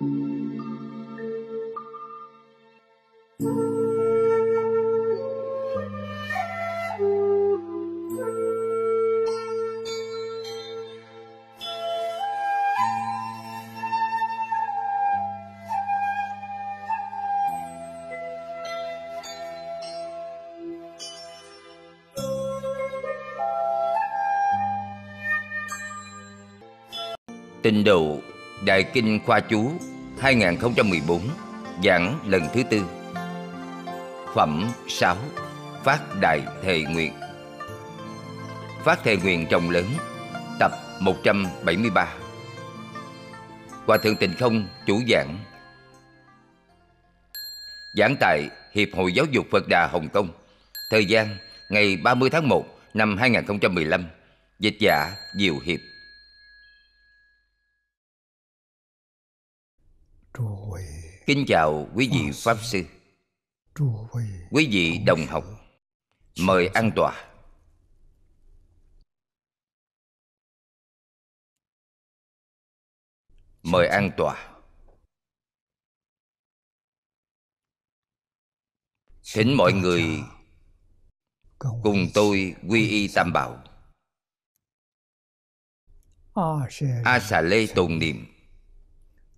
Tình độ Đại Kinh Khoa Chú 2014 Giảng lần thứ tư. Phẩm 6 Phát Đại Thề Nguyện. Phát Thề Nguyện Trọng Lớn, Tập 173 Hòa Thượng Tịnh Không chủ giảng. Giảng tại Hiệp hội Giáo dục Phật Đà Hồng Kông. Thời gian, ngày 30 tháng 1 năm 2015 Dịch giả Diệu Hiệp. Kính chào quý vị Pháp Sư. Quý vị đồng học Mời an tọa Mời an tọa Thỉnh mọi người Cùng tôi quy y tam bảo. A xà lê tồn niệm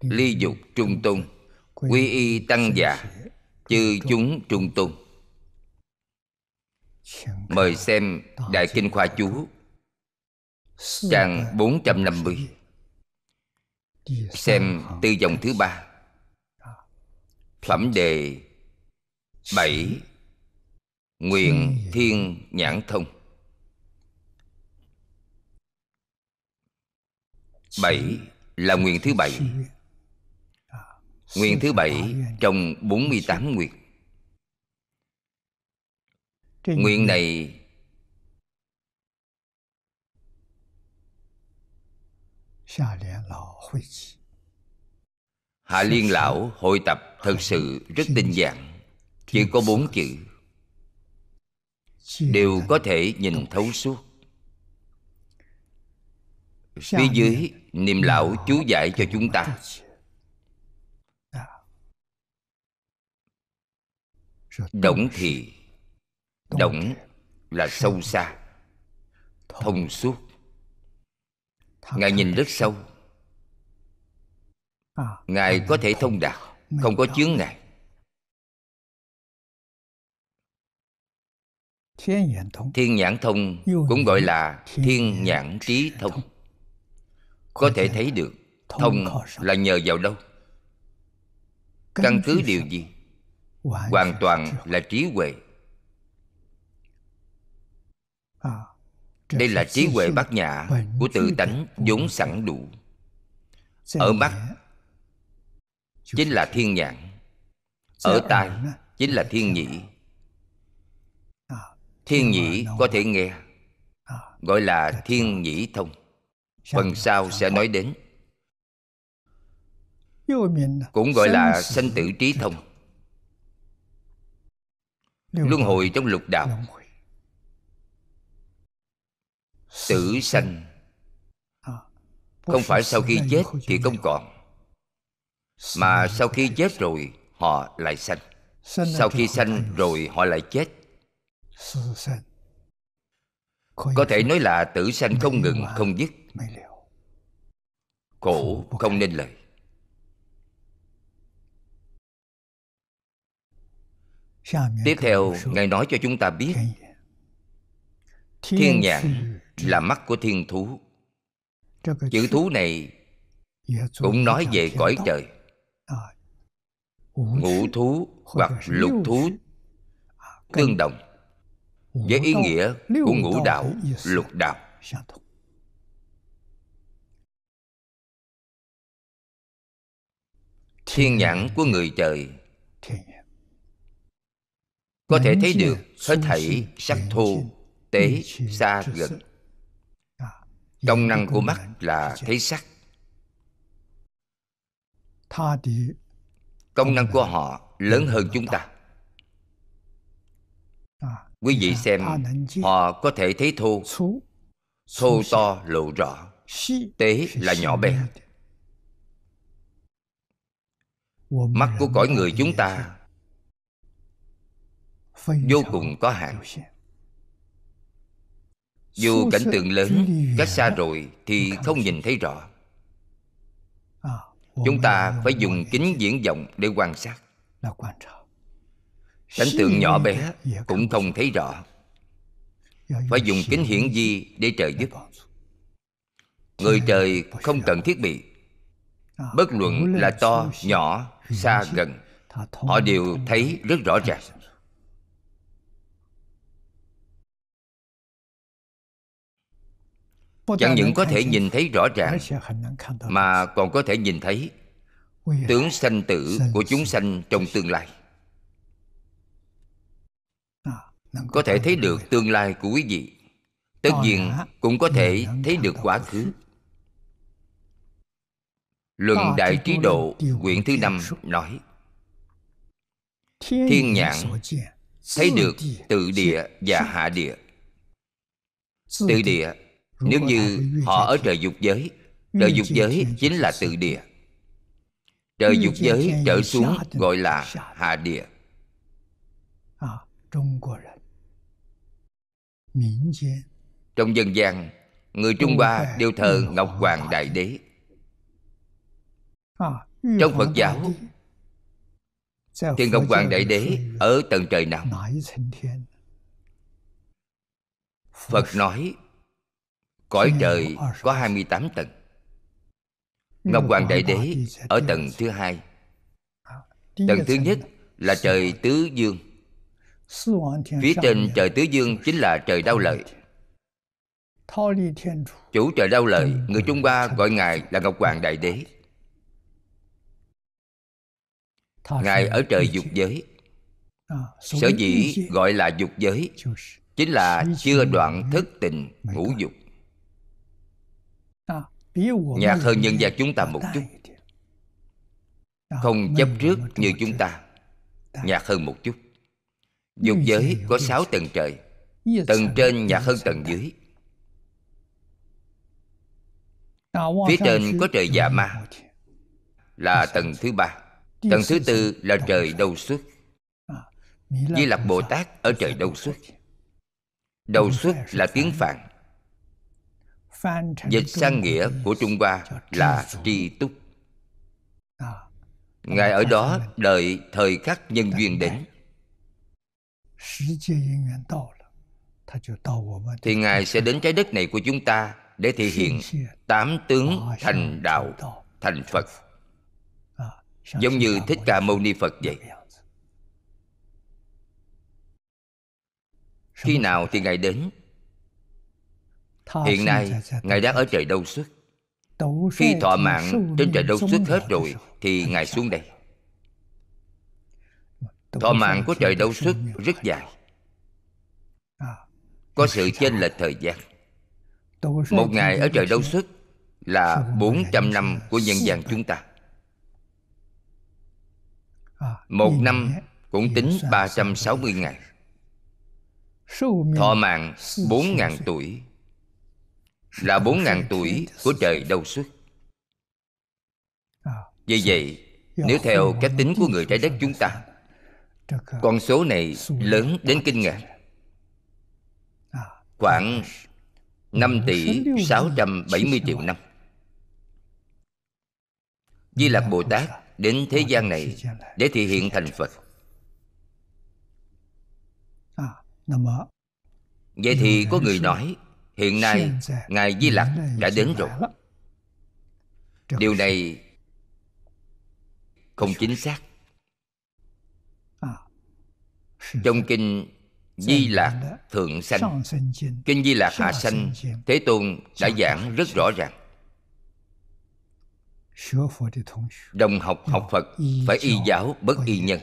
ly dục trung tung quy y tăng già chư chúng trung tung mời xem đại kinh khoa chú trang 450 xem tư dòng thứ ba. Phẩm đề bảy, nguyện thiên nhãn thông. Bảy là nguyện thứ bảy. Nguyện thứ bảy trong 48 nguyện Nguyện này Hạ Liên Lão hội tập thật sự rất tinh giản Chỉ có bốn chữ. Đều có thể nhìn thấu suốt. Phía dưới niệm lão chú giải cho chúng ta Động thì Động là sâu xa Thông suốt. Ngài nhìn rất sâu. Ngài có thể thông đạt Không có chướng ngại. Thiên nhãn thông. Cũng gọi là thiên nhãn trí thông. Có thể thấy được Thông là nhờ vào đâu? Căn cứ điều gì hoàn toàn là trí huệ. Đây là trí huệ bát nhã của tự tánh vốn sẵn đủ. Ở mắt chính là thiên nhãn. Ở tai chính là thiên nhĩ. Thiên nhĩ có thể nghe gọi là thiên nhĩ thông. Phần sau sẽ nói đến. Cũng gọi là sanh tử trí thông luân hồi trong lục đạo. tử sanh. Không phải sau khi chết thì không còn mà sau khi chết rồi họ lại sanh. Sau khi sanh rồi họ lại chết. Có thể nói là tử sanh không ngừng không dứt. khổ không nên lời tiếp theo ngài nói cho chúng ta biết. Thiên nhãn là mắt của thiên thú. Chữ thú này cũng nói về cõi trời. Ngũ thú hoặc lục thú tương đồng với ý nghĩa của ngũ đạo lục đạo. Thiên nhãn của người trời có thể thấy được hết thảy sắc thô tế xa gần. công năng của mắt là thấy sắc công năng của họ lớn hơn chúng ta. Quý vị xem họ có thể thấy thô thô to lộ rõ. Tế là nhỏ bé. mắt của cõi người chúng ta vô cùng có hạn dù cảnh tượng lớn cách xa rồi thì không nhìn thấy rõ. Chúng ta phải dùng kính diễn vọng để quan sát. cảnh tượng nhỏ bé cũng không thấy rõ. Phải dùng kính hiển vi để trợ giúp. Người trời không cần thiết bị. Bất luận là to nhỏ xa gần họ đều thấy rất rõ ràng chẳng những có thể nhìn thấy rõ ràng mà còn có thể nhìn thấy tướng sanh tử của chúng sanh trong tương lai. Có thể thấy được tương lai của quý vị. Tất nhiên cũng có thể thấy được quá khứ. Luận đại trí độ quyển thứ năm nói thiên nhãn thấy được tự địa và hạ địa. Tự địa nếu như họ ở trời dục giới trời dục giới chính là tự địa. Trời dục giới trở xuống gọi là hạ địa. Trong dân gian người trung hoa đều thờ ngọc hoàng đại đế. Trong phật giáo thì ngọc hoàng đại đế ở tầng trời nào? Phật nói cõi trời có 28 tầng. Ngọc hoàng đại đế ở tầng thứ hai. Tầng thứ nhất là trời tứ dương. Phía trên trời tứ dương chính là trời đau lợi. Chủ. Trời đau lợi người trung hoa gọi ngài là ngọc hoàng đại đế. Ngài ở trời dục giới. Sở dĩ gọi là dục giới chính là chưa đoạn thức tình ngũ dục nhạt hơn nhân gian chúng ta một chút. không chấp trước như chúng ta. Nhạt hơn một chút. Dục giới có sáu tầng trời. Tầng trên nhạt hơn tầng dưới. Phía trên có trời dạ ma. Là tầng thứ ba. Tầng thứ tư là trời đâu xuất. Di lặc bồ tát ở trời đâu xuất. Đầu xuất là tiếng phạn dịch sang nghĩa của trung hoa là tri túc. Ngài ở đó đợi thời khắc nhân duyên đến thì ngài sẽ đến trái đất này của chúng ta để thể hiện tám tướng thành đạo thành phật. Giống như thích ca mâu ni phật vậy. Khi nào thì ngài đến hiện nay ngài đang ở trời đâu xuất khi thọ mạng trên trời đâu xuất hết rồi thì ngài xuống đây. thọ mạng của trời đâu xuất rất dài. Có sự chênh lệch thời gian. Một ngày ở trời đâu xuất là 400 năm của nhân gian chúng ta. Một năm cũng tính 360 ngày. Thọ mạng 4.000 tuổi Là 4.000 tuổi của trời đâu xuất Vì vậy Nếu theo cách tính của người trái đất chúng ta Con số này lớn đến kinh ngạc. Khoảng 5 tỷ 670 triệu năm. Di Lặc Bồ Tát đến thế gian này để thể hiện thành Phật. Vậy thì có người nói hiện nay ngài di lặc đã đến rồi. điều này không chính xác. Trong kinh di lạc thượng sanh kinh di lạc hạ sanh thế tôn đã giảng rất rõ ràng. Đồng học học phật phải y giáo bất y nhân.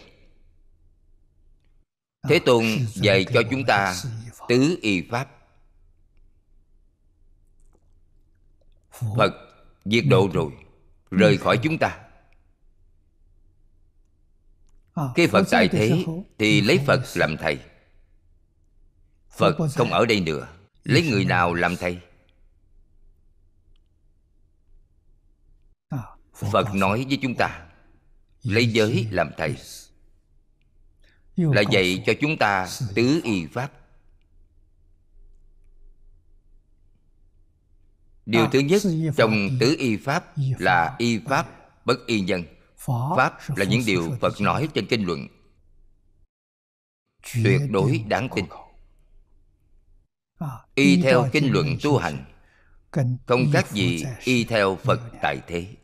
Thế tôn dạy cho chúng ta tứ y pháp phật diệt độ rồi rời khỏi chúng ta. Khi phật tại thế thì lấy phật. Làm thầy. Phật không ở đây nữa. Lấy người nào làm thầy? Phật nói với chúng ta lấy giới làm thầy. Là dạy cho chúng ta tứ y pháp điều thứ nhất trong tứ y pháp là y pháp bất y nhân. Pháp là những điều phật nói trên kinh luận. Tuyệt đối đáng tin. y theo kinh luận tu hành không khác gì y theo phật tại thế.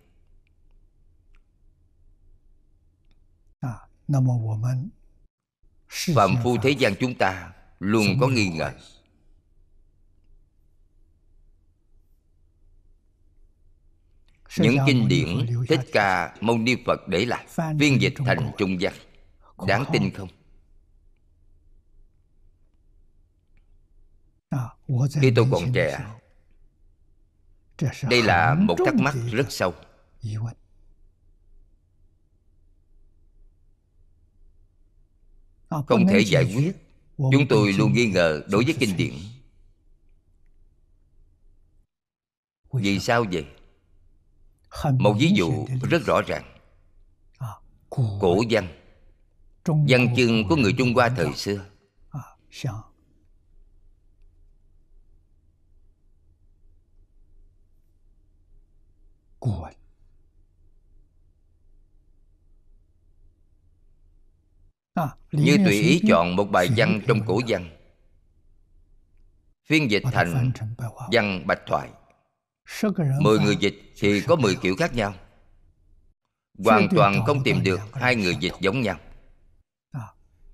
Phạm phu thế gian chúng ta luôn có nghi ngờ những kinh điển thích ca mâu ni phật để lại phiên dịch thành trung văn. Đáng tin không? Khi tôi còn trẻ đây là một thắc mắc rất sâu. không thể giải quyết. chúng tôi luôn nghi ngờ đối với kinh điển. Vì sao vậy một ví dụ rất rõ ràng. Cổ văn văn chương của người trung hoa thời xưa. Như tùy ý chọn một bài văn trong cổ văn phiên dịch thành văn bạch thoại mười người dịch thì có mười kiểu khác nhau. Hoàn toàn không tìm được hai người dịch giống nhau.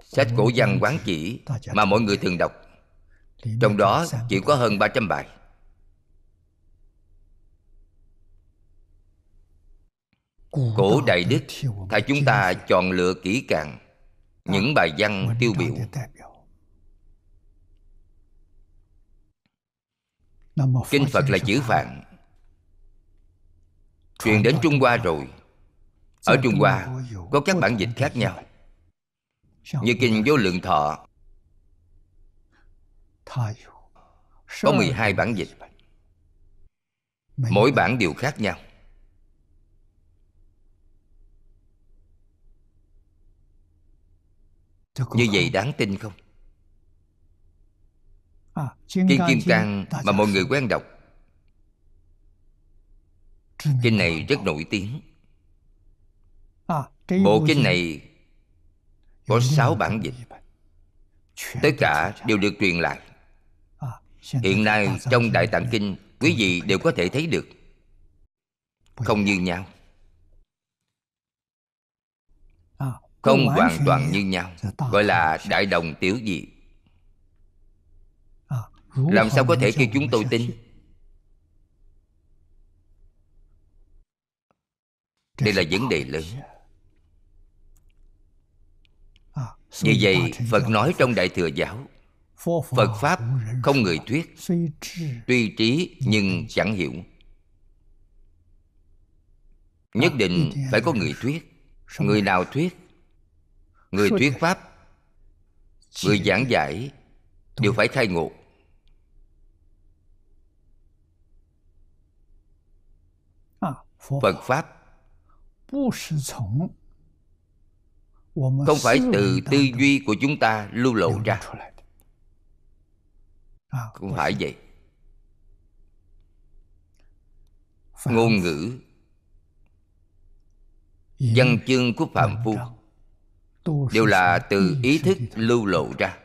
Sách cổ văn quán chỉ mà mọi người thường đọc. Trong đó chỉ có hơn 300 bài. Cổ Đại Đức thay chúng ta chọn lựa kỹ càng Những bài văn tiêu biểu Kinh Phật là chữ Phạn Truyền đến Trung Hoa rồi. Ở Trung Hoa có các bản dịch khác nhau. Như Kinh Vô Lượng Thọ. Có 12 bản dịch. Mỗi bản đều khác nhau. Như vậy đáng tin không? Kinh Kim Cang mà mọi người quen đọc. Kinh này rất nổi tiếng. Bộ kinh này có sáu bản dịch. Tất cả đều được truyền lại. Hiện nay trong Đại Tạng Kinh Quý vị đều có thể thấy được. Không như nhau. Không hoàn toàn như nhau. Gọi là đại đồng tiểu dị Làm sao có thể kêu chúng tôi tin? Đây là vấn đề lớn. Như vậy Phật nói trong Đại Thừa Giáo Phật Pháp không người thuyết Tuy trí nhưng chẳng hiểu. Nhất định phải có người thuyết. Người nào thuyết? Người thuyết Pháp Người giảng giải Đều phải khai ngộ Phật Pháp. Không phải từ tư duy của chúng ta lưu lộ ra. Không phải vậy. Ngôn ngữ Văn chương của Phạm Phu đều là từ ý thức lưu lộ ra.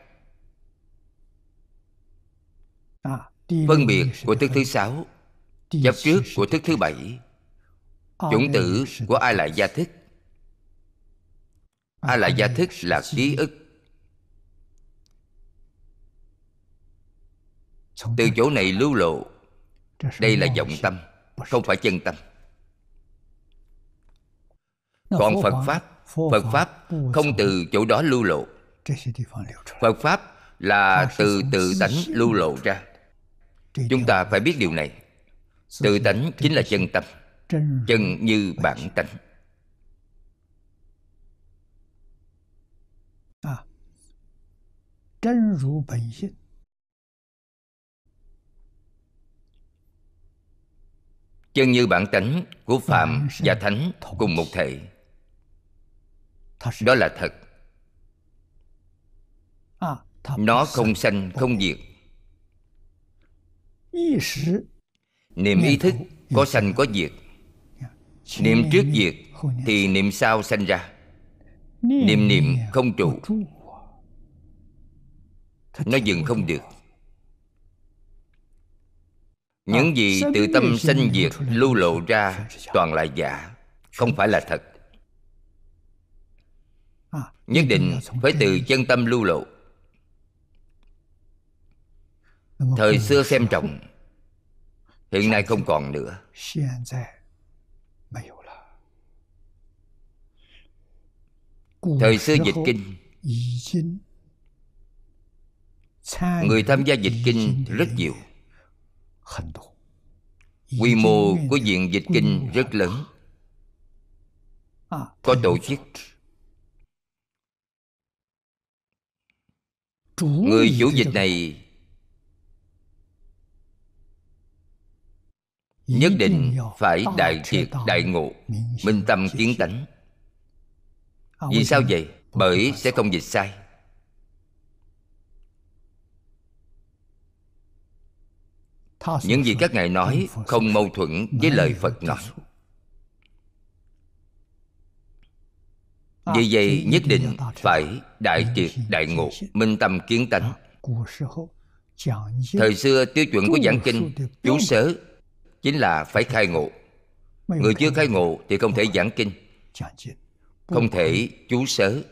phân biệt của thức thứ sáu chấp trước của thức thứ bảy chủng tử của ai là gia thức ai là gia thức là ký ức từ chỗ này lưu lộ. Đây là vọng tâm không phải chân tâm. Còn phật pháp phật pháp không từ chỗ đó lưu lộ. Phật pháp là từ tự tánh lưu lộ ra. Chúng ta phải biết điều này. Tự tánh chính là chân tâm chân như bản tánh chân như bản tánh của phạm và thánh cùng một thể. Đó là thật. Nó không sanh không diệt. Niệm ý thức có sanh có diệt niệm trước diệt thì niệm sau sanh ra. Niệm niệm không trụ. nó dừng không được. những gì từ tâm sanh diệt lưu lộ ra toàn là giả. không phải là thật. Nhất định phải từ chân tâm lưu lộ. Thời xưa xem trọng hiện nay không còn nữa thời xưa dịch kinh. Người tham gia dịch kinh rất nhiều. quy mô của viện dịch kinh rất lớn. Có tổ chức. Người chủ dịch này nhất định phải đại triệt đại ngộ minh tâm kiến tánh vì sao vậy? bởi sẽ không dịch sai. Những gì các ngài nói không mâu thuẫn với lời phật nói. Vì vậy nhất định phải đại triệt đại ngộ minh tâm kiến tánh. Thời xưa tiêu chuẩn của giảng kinh chú sớ chính là phải khai ngộ. Người chưa khai ngộ thì không thể giảng kinh không thể chú sớ.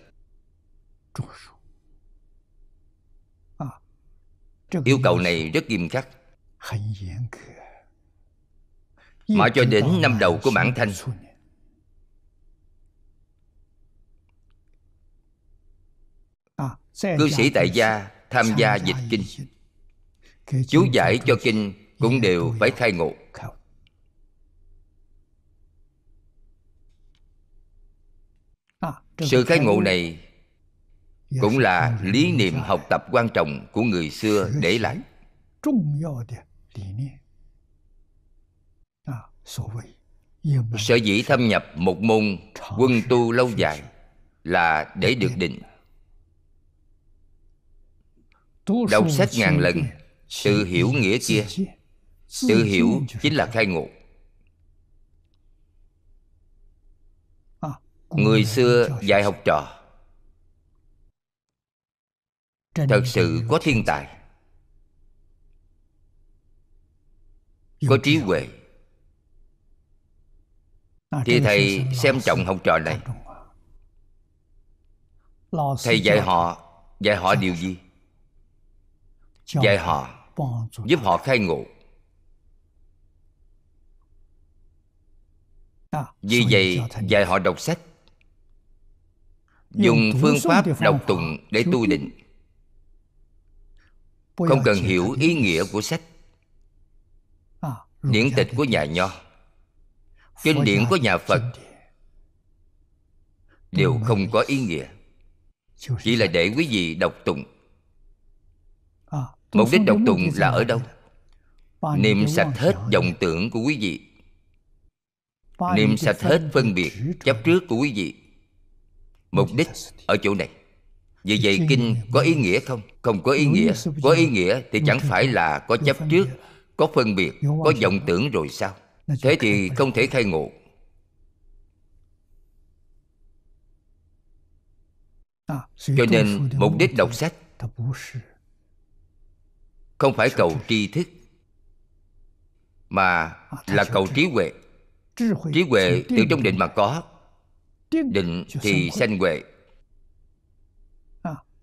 Yêu cầu này rất nghiêm khắc. Mãi cho đến năm đầu của bản thanh cư sĩ tại gia tham gia dịch kinh. Chú giải cho kinh cũng đều phải khai ngộ sự khai ngộ này cũng là lý niệm học tập quan trọng của người xưa để lại. sở dĩ thâm nhập một môn quân tu lâu dài là để được định. Đọc sách ngàn lần tự hiểu nghĩa kia. tự hiểu chính là khai ngộ người xưa dạy học trò. Thật sự có thiên tài. Có trí huệ. Thì thầy xem trọng học trò này. thầy dạy họ dạy họ điều gì? Dạy họ giúp họ khai ngộ. Vì vậy dạy họ đọc sách dùng phương pháp đọc tụng để tu định. Không cần hiểu ý nghĩa của sách. Điển tịch của nhà nho. Kinh điển của nhà phật. đều không có ý nghĩa. Chỉ là để quý vị đọc tụng. Mục đích đọc tụng là ở đâu? niệm sạch hết vọng tưởng của quý vị. Niệm sạch hết phân biệt chấp trước của quý vị mục đích ở chỗ này. Vì vậy kinh có ý nghĩa không? Không có ý nghĩa. có ý nghĩa thì chẳng phải là có chấp trước có phân biệt có vọng tưởng rồi sao? thế thì không thể khai ngộ. Cho nên mục đích đọc sách không phải cầu tri thức mà là cầu trí huệ. trí huệ từ trong định mà có định thì sanh huệ.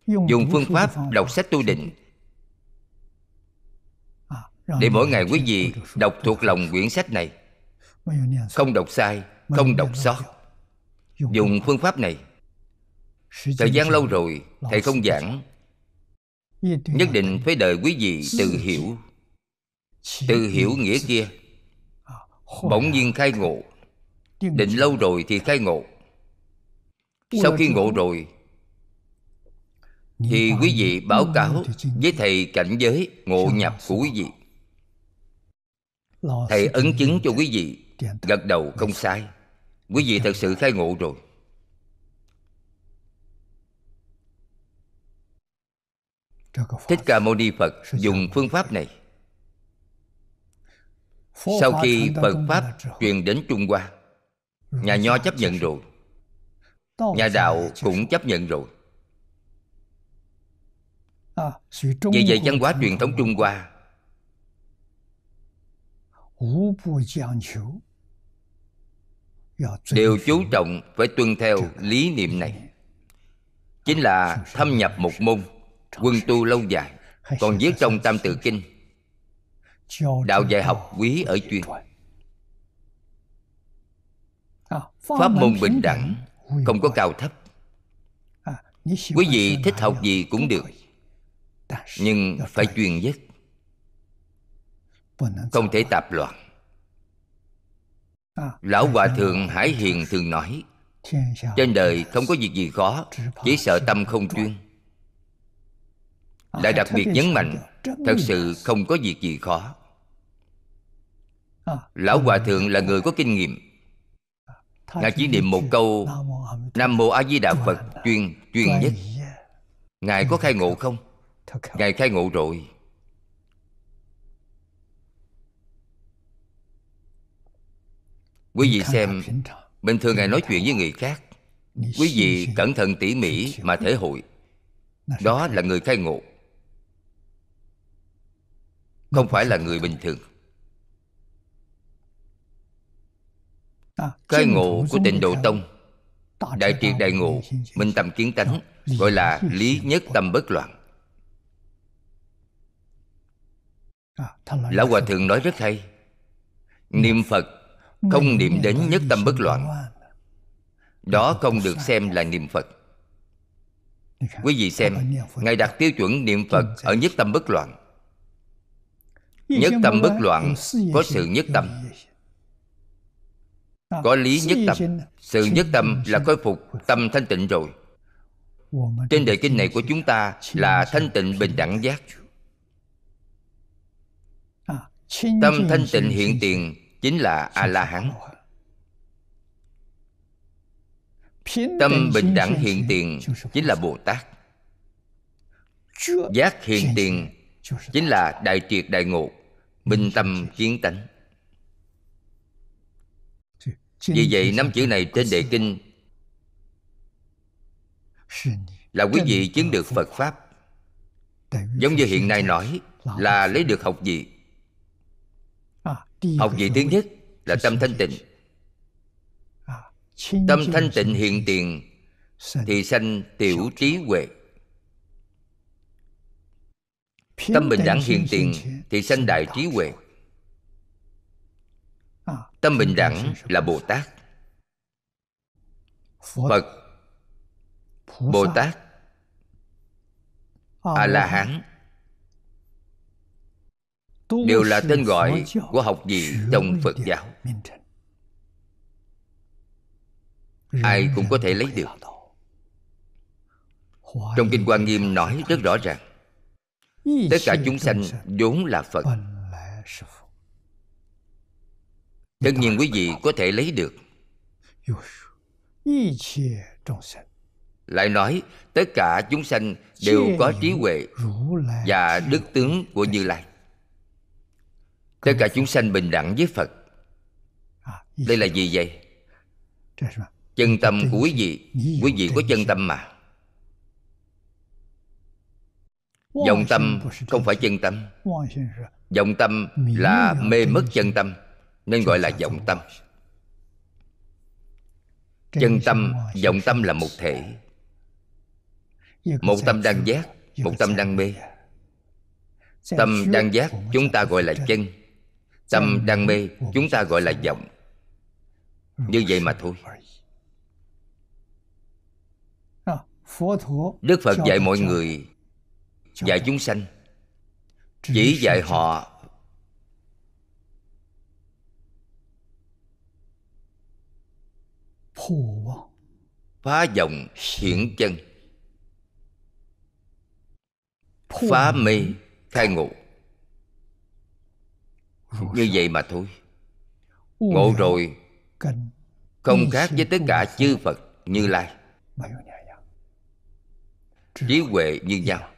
Dùng phương pháp đọc sách tu định. để mỗi ngày quý vị đọc thuộc lòng quyển sách này. Không đọc sai không đọc sót. dùng phương pháp. này. Thời gian lâu rồi thầy không giảng. nhất định phải đợi quý vị tự hiểu. tự hiểu nghĩa kia. bỗng nhiên khai ngộ. định lâu rồi thì khai ngộ sau khi ngộ rồi thì quý vị báo cáo với thầy cảnh giới ngộ nhập của quý vị. Thầy ấn chứng cho quý vị gật đầu không sai. Quý vị thật sự khai ngộ rồi. Thích ca mâu ni phật dùng phương pháp này. Sau khi phật pháp truyền đến trung hoa nhà nho chấp nhận rồi nhà đạo cũng chấp nhận rồi. Vì vậy văn hóa truyền thống trung hoa đều chú trọng phải tuân theo lý niệm này. chính là thâm nhập một môn quân tu lâu dài còn viết trong tam tự kinh. Đạo dạy học quý ở chuyên pháp môn bình đẳng không có cao thấp. Quý vị thích học gì cũng được nhưng phải chuyên nhất. Không thể tạp loạn. Lão hòa thượng hải hiền thường nói trên đời không có việc gì khó chỉ sợ tâm không chuyên. Lại đặc biệt nhấn mạnh thật sự không có việc gì khó. Lão hòa thượng là người có kinh nghiệm ngài chỉ niệm một câu nam mô a di đà phật chuyên chuyên nhất. Ngài có khai ngộ không? Ngài khai ngộ rồi. Quý vị xem, bình thường ngài nói chuyện với người khác. Quý vị cẩn thận tỉ mỉ mà thể hội. Đó là người khai ngộ. Không phải là người bình thường. Khai ngộ của tịnh độ tông. Đại triệt đại ngộ minh tâm kiến tánh gọi là lý nhất tâm bất loạn. Lão hòa thượng nói rất hay. niệm phật không niệm đến nhất tâm bất loạn. đó không được xem là niệm phật. Quý vị xem ngài đặt tiêu chuẩn niệm phật ở nhất tâm bất loạn. Nhất tâm bất loạn có sự nhất tâm có lý nhất tâm sự nhất tâm là khôi phục tâm thanh tịnh rồi. trên đề kinh này của chúng ta là thanh tịnh bình đẳng giác. tâm thanh tịnh hiện tiền chính là a la hán tâm bình đẳng hiện tiền chính là bồ tát giác hiện tiền chính là đại triệt đại ngộ minh tâm kiến tánh vì vậy năm chữ này trên đề kinh. Là quý vị chứng được phật pháp. Giống như hiện nay nói là lấy được học gì học vị thứ nhất là tâm thanh tịnh. Tâm thanh tịnh hiện tiền thì sanh tiểu trí huệ. Tâm bình đẳng hiện tiền thì sanh đại trí huệ tâm bình đẳng là bồ tát. Phật, bồ tát a la hán đều là tên gọi của học gì trong phật giáo. Ai cũng có thể lấy được. Trong kinh quan nghiêm nói rất rõ ràng. Tất cả chúng sanh vốn là phật tất nhiên quý vị có thể lấy được. Lại nói, tất cả chúng sanh đều có trí huệ và đức tướng của như lai. Tất cả chúng sanh bình đẳng với phật. Đây là gì vậy? Chân tâm của quý vị. Quý vị có chân tâm mà. Vọng tâm không phải chân tâm. Vọng tâm là mê mất chân tâm nên gọi là vọng tâm. chân tâm vọng tâm là một thể. một tâm đang giác một tâm đang mê. tâm đang giác chúng ta gọi là chân. Tâm đang mê chúng ta gọi là vọng. như vậy mà thôi. đức phật dạy mọi người dạy chúng sanh. Chỉ dạy họ phá vọng hiển chân. Phá mê khai ngộ. Như vậy mà thôi. Ngộ rồi không khác với tất cả chư phật như lai. Trí huệ như nhau.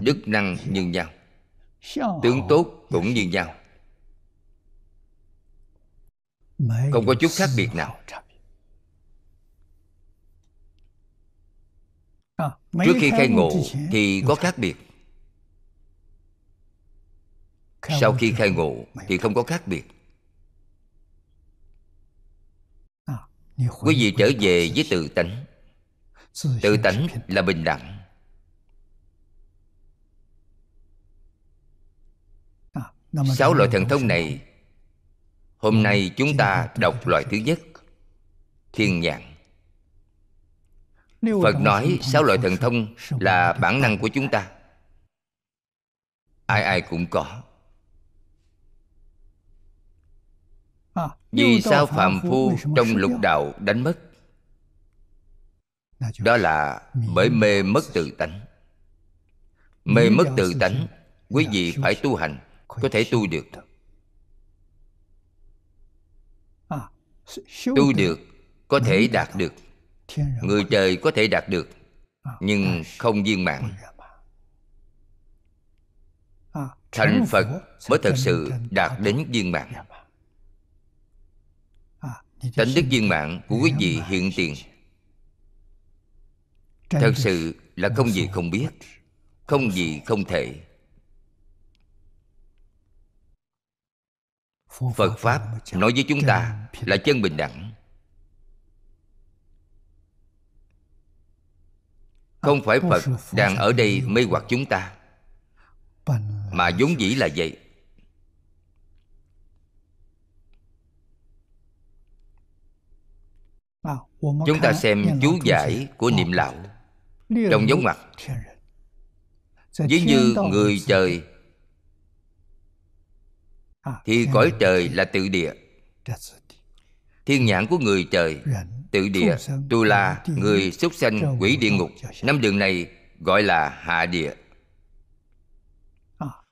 Đức năng như nhau. Tướng tốt cũng như nhau không có chút khác biệt nào. trước khi khai ngộ thì có khác biệt. Sau khi khai ngộ thì không có khác biệt. Quý vị trở về với tự tánh. Tự tánh là bình đẳng. Sáu loại thần thông này hôm nay chúng ta đọc loại thứ nhất thiên nhãn phật nói sáu loại thần thông là bản năng của chúng ta. ai ai cũng có. Vì sao phạm phu trong lục đạo đánh mất? Đó là bởi mê mất tự tánh. Mê mất tự tánh quý vị phải tu hành có thể tu được tu được có thể đạt được. Người trời có thể đạt được nhưng không viên mãn. Thành phật mới thật sự đạt đến viên mãn. Tánh đức viên mãn của quý vị hiện tiền thật sự là không gì không biết không gì không thể phật pháp nói với chúng ta là chân bình đẳng. Không phải phật đang ở đây mê hoặc chúng ta mà vốn dĩ là vậy. Chúng ta xem chú giải của niệm lão trong dấu ngoặc. Ví như người trời thì cõi trời là tự địa. Thiên nhãn của người trời tự địa. tu la người súc sanh quỷ địa ngục. năm đường này gọi là hạ địa.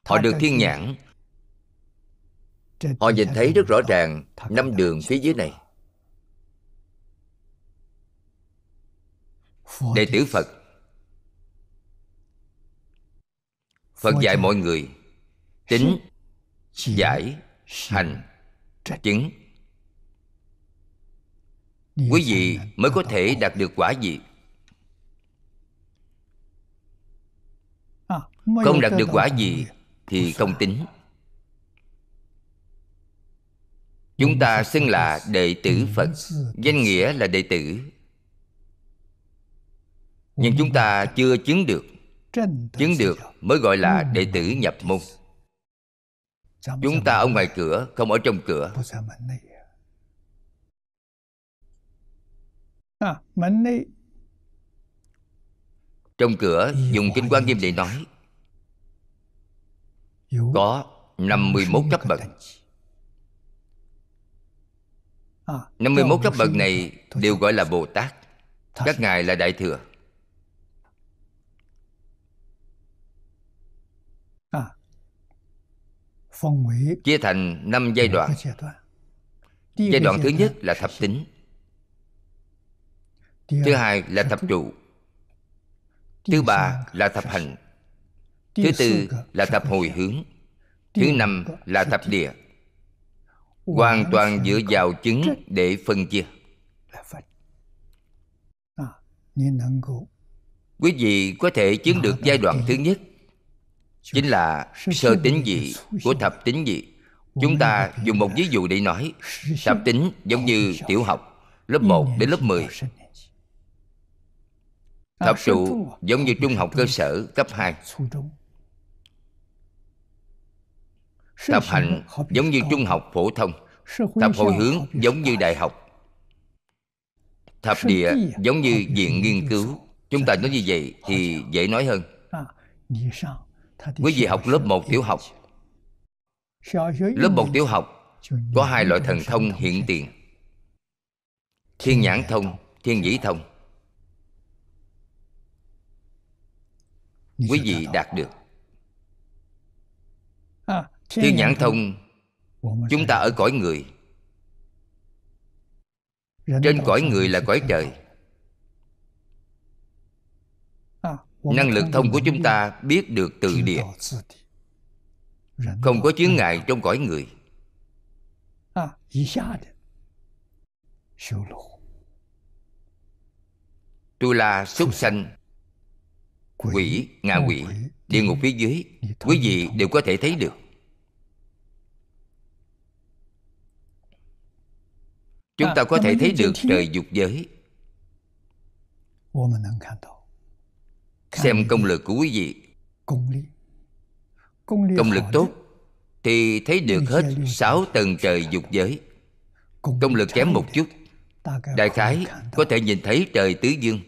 Họ được thiên nhãn. Họ nhìn thấy rất rõ ràng năm đường phía dưới này. Đệ tử phật. Phật dạy mọi người tính giải hành chứng. quý vị mới có thể đạt được quả gì? Không đạt được quả gì thì không tính. Chúng ta xưng là đệ tử phật. danh nghĩa là đệ tử. Nhưng chúng ta chưa chứng được. Chứng được mới gọi là đệ tử nhập môn chúng ta ở ngoài cửa không ở trong cửa. Trong cửa dùng kinh quan nghiêm để nói. Có 51 cấp bậc. 51 cấp bậc này đều gọi là Bồ Tát. Các ngài là Đại Thừa chia thành năm giai đoạn. giai đoạn thứ nhất là thập tính. Thứ hai là thập trụ. Thứ ba là thập hành. Thứ tư là thập hồi hướng. Thứ năm là thập địa. Hoàn toàn dựa vào chứng để phân chia. quý vị có thể chứng được giai đoạn thứ nhất chính là sơ tính dị của thập tính dị. Chúng ta dùng một ví dụ để nói. Thập tính giống như tiểu học, lớp 1 đến lớp 10 thập trụ giống như trung học cơ sở cấp 2 thập hạnh giống như trung học phổ thông. Thập hồi hướng giống như đại học. Thập địa giống như viện nghiên cứu. Chúng ta nói như vậy thì dễ nói hơn quý vị học lớp 1 tiểu học. Lớp 1 tiểu học có hai loại thần thông hiện tiền. Thiên nhãn thông, thiên nhĩ thông. Quý vị đạt được. Thiên nhãn thông, chúng ta ở cõi người. Trên cõi người là cõi trời. Năng lực thông của chúng ta biết được từ địa. không có chướng ngại trong cõi người. Tu la súc sanh. Quỷ ngạ quỷ địa ngục phía dưới. quý vị đều có thể thấy được. Chúng ta có thể thấy được trời dục giới xem công lực của quý vị. Công lực tốt thì thấy được hết sáu tầng trời dục giới. Công lực kém một chút. đại khái có thể nhìn thấy trời tứ dương.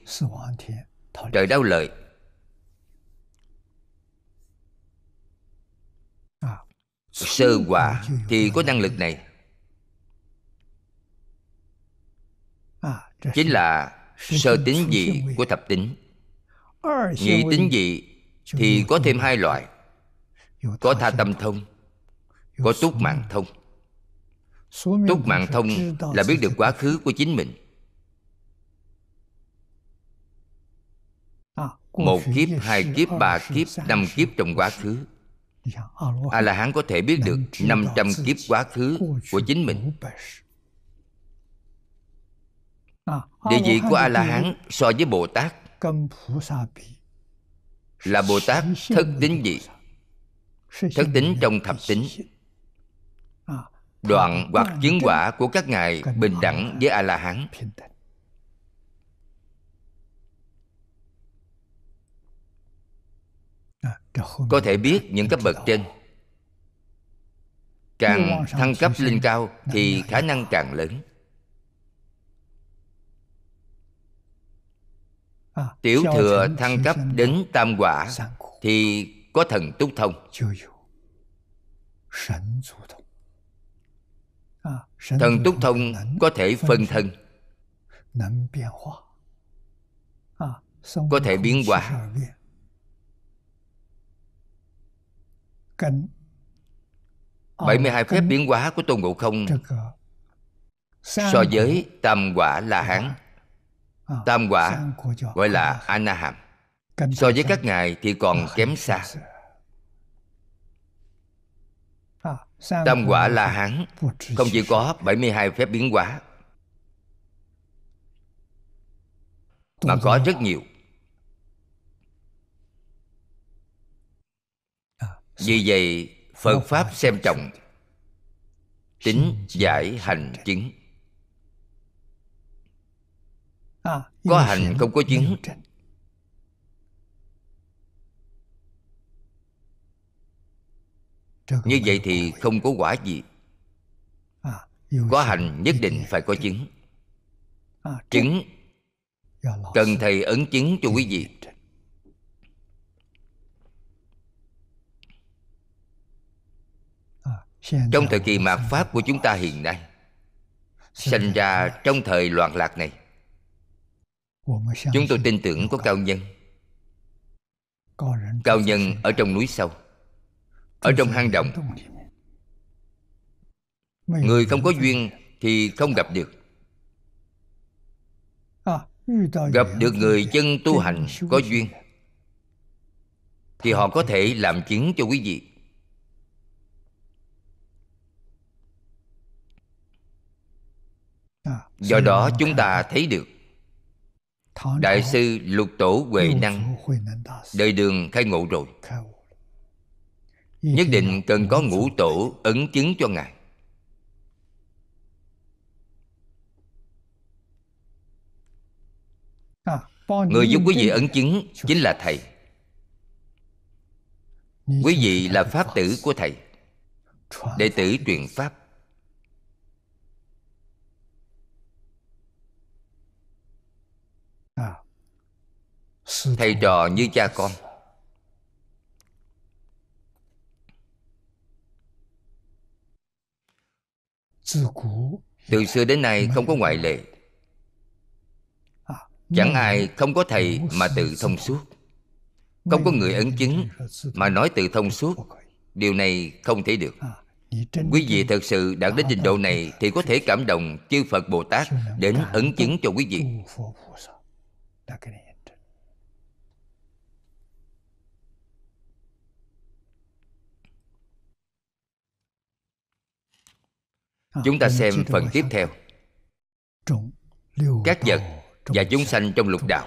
trời đau lợi. Sơ quả thì có năng lực này. Chính là sơ tính dị của thập tính nhị tính dị thì có thêm hai loại. Có tha tâm thông có túc mạng thông. Túc mạng thông là biết được quá khứ của chính mình. Một kiếp hai kiếp ba kiếp năm kiếp trong quá khứ. A la hán có thể biết được 500 kiếp quá khứ của chính mình. địa vị của a la hán so với bồ tát là bồ tát thất tính dị thất tính trong thập tính đoạn hoặc chứng quả của các ngài bình đẳng với a la hán có thể biết những cấp bậc trên. Càng thăng cấp lên cao thì khả năng càng lớn tiểu thừa thăng cấp đến tam quả thì có thần túc thông. Thần túc thông có thể phân thân. Có thể biến hóa. 72 phép biến hóa của Tôn Ngộ Không. So với tam quả La Hán Tam quả gọi là Anaham. So với các ngài thì còn kém xa. Tam quả La Hán. Không chỉ có 72 phép biến hóa Mà có rất nhiều. Vì vậy Phật Pháp xem trọng Tính giải hành chứng Có hành không có chứng. Như vậy thì không có quả gì. Có hành nhất định phải có chứng. Chứng. Cần thầy ấn chứng cho quý vị. trong thời kỳ mạt pháp của chúng ta hiện nay sinh ra trong thời loạn lạc này chúng tôi tin tưởng có cao nhân. Cao nhân ở trong núi sâu. Ở trong hang động. người không có duyên thì không gặp được. Gặp được người chân tu hành có duyên. thì họ có thể làm chứng cho quý vị. Do đó chúng ta thấy được đại sư lục tổ huệ năng đời đường khai ngộ rồi. Nhất định cần có ngũ tổ ấn chứng cho ngài. Người giúp quý vị ấn chứng chính là thầy. Quý vị là pháp tử của thầy. Đệ tử truyền pháp thầy trò như cha con. Từ xưa đến nay không có ngoại lệ. Chẳng ai không có thầy mà tự thông suốt. Không có người ấn chứng mà nói tự thông suốt. điều này không thể được. Quý vị thật sự đạt đến trình độ này thì có thể cảm động chư phật bồ tát đến ấn chứng cho quý vị chúng ta xem phần tiếp theo. các vật và chúng sanh trong lục đạo.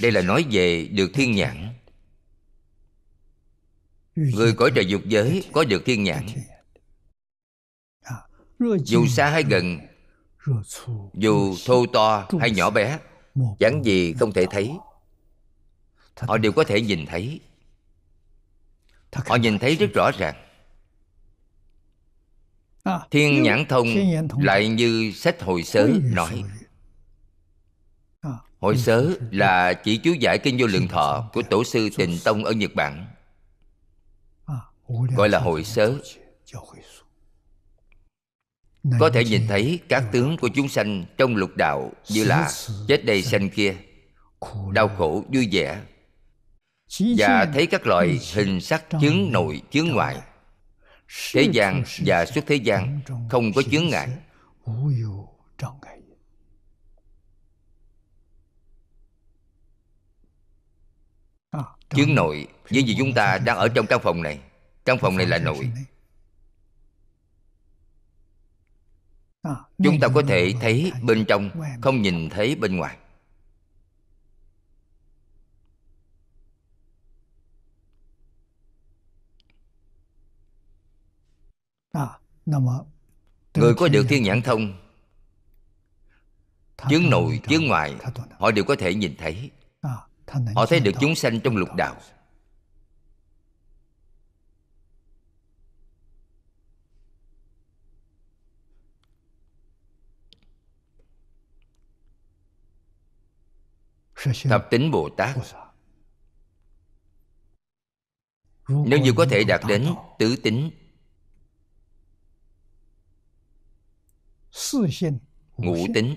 Đây là nói về được thiên nhãn. Người cõi trời dục giới có được thiên nhãn. dù xa hay gần dù thô to hay nhỏ bé chẳng gì không thể thấy. Họ đều có thể nhìn thấy. Họ nhìn thấy rất rõ ràng thiên nhãn thông lại như sách hồi sớ nói. Hội sớ là chỉ chú giải kinh vô lượng thọ của tổ sư Tịnh Tông ở Nhật Bản. Gọi là hội sớ. Có thể nhìn thấy các tướng của chúng sanh trong lục đạo Như là chết đây sanh kia. Đau khổ vui vẻ. Và thấy các loại hình sắc chướng nội chướng ngoại Thế gian và xuất thế gian không có chướng ngại. Chướng nội như vì chúng ta đang ở trong căn phòng này. Căn phòng này là nội chúng ta có thể thấy bên trong, không nhìn thấy bên ngoài. Người có được thiên nhãn thông chướng nội chướng ngoại họ đều có thể nhìn thấy. Họ thấy được chúng sanh trong lục đạo. Thập tính bồ tát. Nếu như có thể đạt đến tứ tính ngũ tính.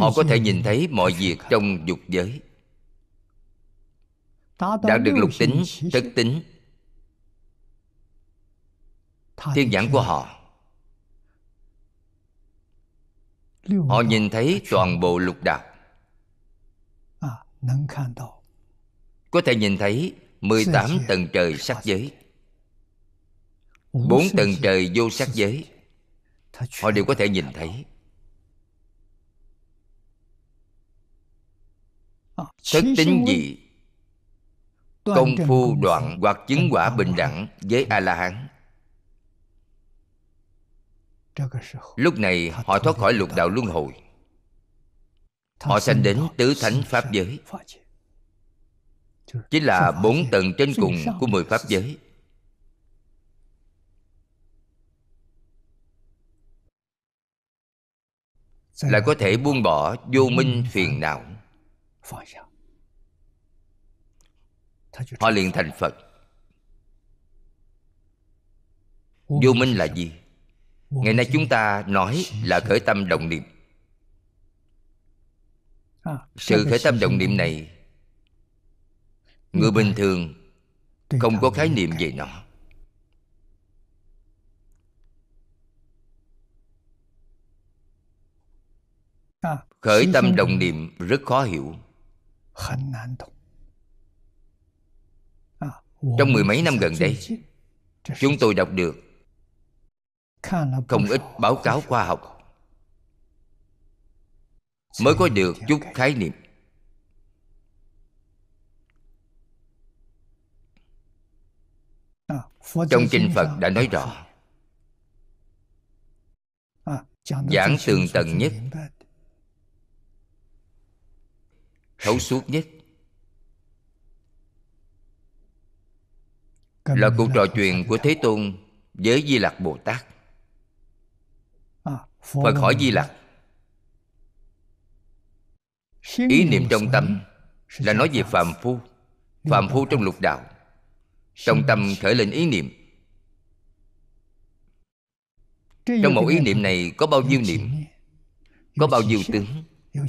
Họ có thể nhìn thấy mọi việc trong dục giới. Đạt được lục tính thất tính. Thiên nhãn của họ. họ. Nhìn thấy toàn bộ lục đạo. Có thể nhìn thấy 18 tầng trời sắc giới bốn tầng trời vô sắc giới. Họ đều có thể nhìn thấy. Thất tính gì? Công phu đoạn hoặc chứng quả bình đẳng với a la hán lúc này họ thoát khỏi lục đạo luân hồi. Họ sanh đến tứ thánh pháp giới. chính là bốn tầng trên cùng của mười pháp giới là có thể buông bỏ vô minh phiền não. Họ liền thành phật. Vô minh là gì? Ngày nay chúng ta nói là khởi tâm động niệm. Sự khởi tâm động niệm này. người bình thường không có khái niệm về nó khởi tâm động niệm rất khó hiểu. Trong mười mấy năm gần đây chúng tôi đọc được không ít báo cáo khoa học. mới có được chút khái niệm. Trong kinh phật đã nói rõ. Giảng tường tận nhất thấu suốt nhất. Là cuộc trò chuyện của thế tôn với di lặc bồ tát. Phật hỏi di lặc. Ý niệm trong tâm là nói về phàm phu phàm phu trong lục đạo. trong tâm khởi lên ý niệm. Trong một ý niệm này có bao nhiêu niệm? có bao nhiêu tướng?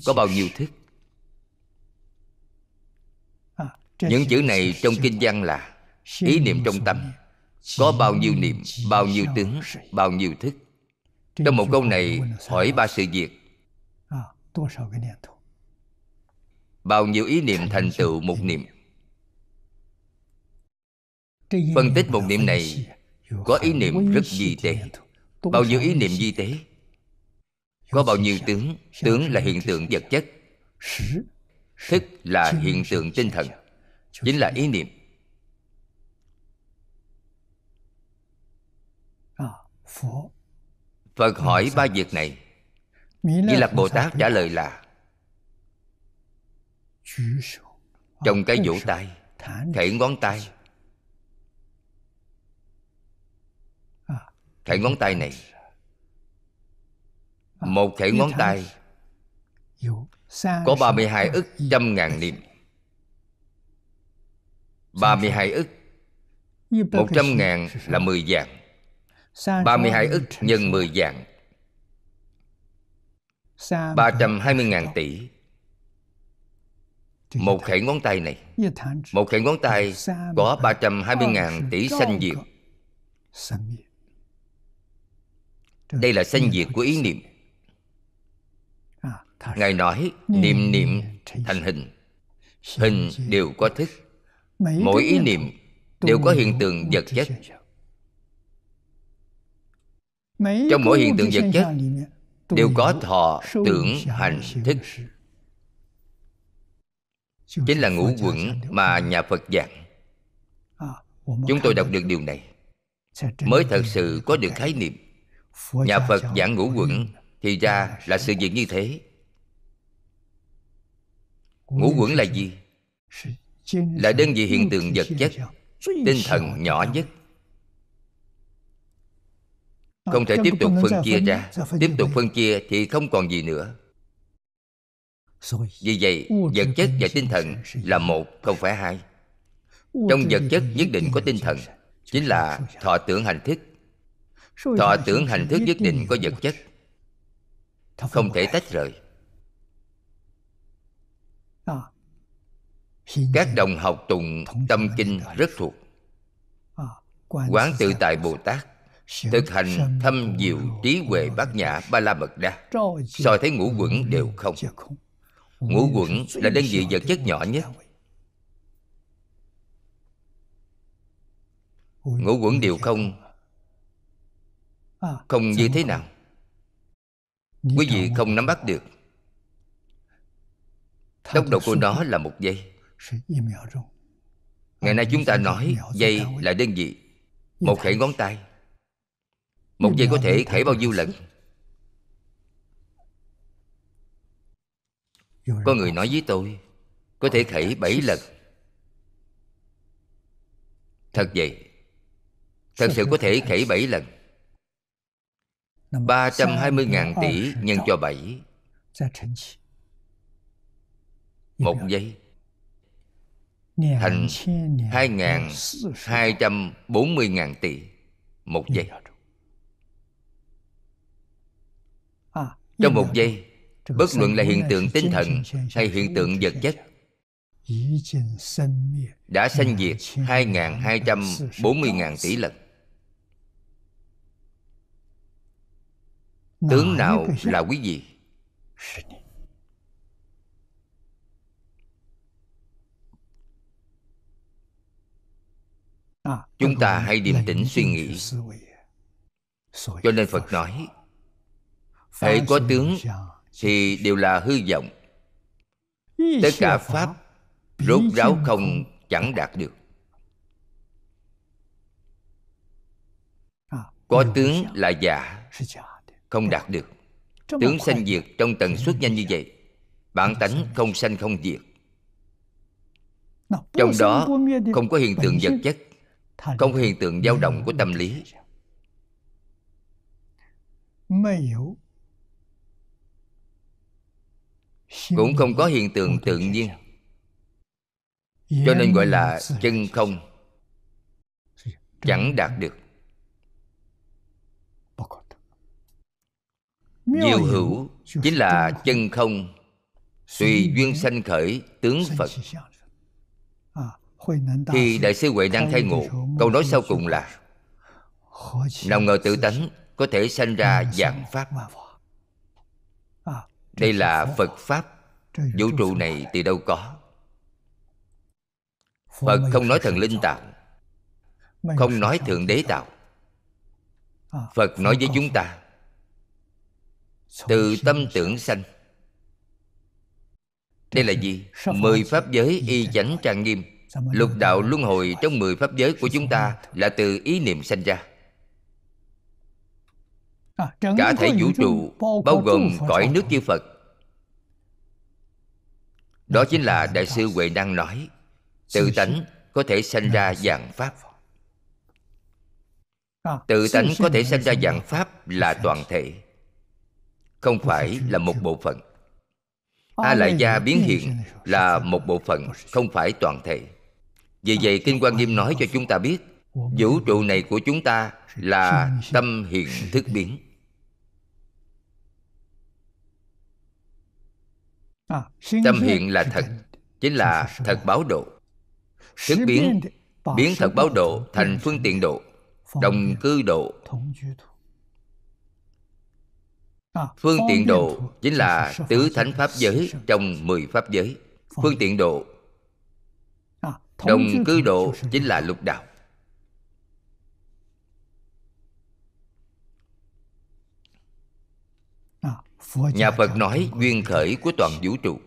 Có bao nhiêu thức những chữ này trong kinh văn là ý niệm trong tâm. có bao nhiêu niệm bao nhiêu tướng bao nhiêu thức. Trong một câu này hỏi ba sự việc. Bao nhiêu ý niệm thành tựu một niệm? phân tích một niệm này có ý niệm rất di tế bao nhiêu ý niệm di tế có bao nhiêu tướng? tướng là hiện tượng vật chất. Thức là hiện tượng tinh thần chính là ý niệm. Phật hỏi ba việc này. Di lặc bồ tát trả lời là trong cái vỗ tay khẩy ngón tay. Khẩy ngón tay này. một khẩy ngón tay. Có 32 ức trăm ngàn niệm 32 ức. Một trăm ngàn là 10 vạn 32 ức nhân 10 vạn 320 ngàn tỷ. Một khẩy ngón tay này. Một khẩy ngón tay có 320 ngàn tỷ sanh diệt Đây là sanh diệt của ý niệm. Ngài nói niệm niệm thành hình. Hình đều có thức Mỗi ý niệm đều có hiện tượng vật chất. Trong mỗi hiện tượng vật chất Đều có thọ, tưởng, hành, thức. Chính là ngũ quẩn mà nhà Phật giảng. Chúng tôi đọc được điều này. Mới thật sự có được khái niệm. Nhà Phật giảng ngũ quẩn Thì ra là sự việc như thế. Ngũ quẩn là gì? Là đơn vị hiện tượng vật chất, Tinh thần nhỏ nhất. Không thể tiếp tục phân chia ra. Tiếp tục phân chia thì không còn gì nữa. Vì vậy, vật chất và tinh thần là một, không phải hai. Trong vật chất nhất định có tinh thần, Chính là thọ tưởng hành thức. Thọ tưởng hành thức nhất định có vật chất. Không thể tách rời. Các đồng học tụng tâm kinh rất thuộc. Quán tự tại bồ tát thực hành thâm diệu trí huệ bát nhã ba la mật đa. Soi thấy ngũ quẩn đều không. ngũ quẩn là đơn vị vật chất nhỏ nhất. ngũ quẩn đều không. không? Như thế nào. quý vị không nắm bắt được. Tốc độ của nó là một giây ngày nay chúng ta nói giây là đơn vị một khẩy ngón tay. Một giây có thể khẩy bao nhiêu lần? có người nói với tôi có thể khẩy bảy lần. thật vậy. Thật sự có thể khẩy bảy lần. 320.000 tỷ nhân cho bảy. Một giây Thành 2.240.000 tỷ Một giây Trong một giây Bất luận là hiện tượng tinh thần Hay hiện tượng vật chất Đã sanh diệt 2.240.000 tỷ lần。Tướng nào là quý vị? Chúng ta hãy điềm tĩnh suy nghĩ. cho nên phật nói hễ có tướng thì đều là hư vọng. Tất cả pháp rốt ráo không chẳng đạt được. Có tướng là giả không đạt được. Tướng sanh diệt trong tần suất nhanh như vậy bản tánh không sanh không diệt. Trong đó không có hiện tượng vật chất không có hiện tượng dao động của tâm lý. Cũng không có hiện tượng tự nhiên. Cho nên gọi là chân không. Chẳng đạt được. Diệu hữu chính là chân không. Tùy duyên sanh khởi tướng phật khi đại sư huệ năng khai ngộ câu nói sau cùng là nào ngờ tự tánh có thể sanh ra dạng pháp. đây là phật pháp. vũ trụ này từ đâu có? Phật không nói thần linh tạo không nói thượng đế tạo. phật nói với chúng ta từ tâm tưởng sanh. Đây là gì? mười pháp giới y chánh trang nghiêm lục đạo luân hồi trong mười pháp giới của chúng ta là từ ý niệm sanh ra. Cả thể vũ trụ bao gồm cõi nước chư phật. Đó chính là đại sư huệ năng nói tự tánh có thể sanh ra dạng pháp. Tự tánh có thể sanh ra dạng pháp là toàn thể. Không phải là một bộ phận. A lại gia biến hiện là một bộ phận không phải toàn thể vì vậy kinh quan nghiêm nói cho chúng ta biết, vũ trụ này của chúng ta là tâm hiện thức biến. Tâm hiện là thật, chính là thật báo độ. Thức biến biến thật báo độ thành phương tiện độ, đồng cư độ. Phương tiện độ chính là tứ thánh pháp giới trong mười pháp giới. Phương tiện độ đồng cư độ chính là lục đạo. Nhà phật nói duyên khởi của toàn vũ trụ.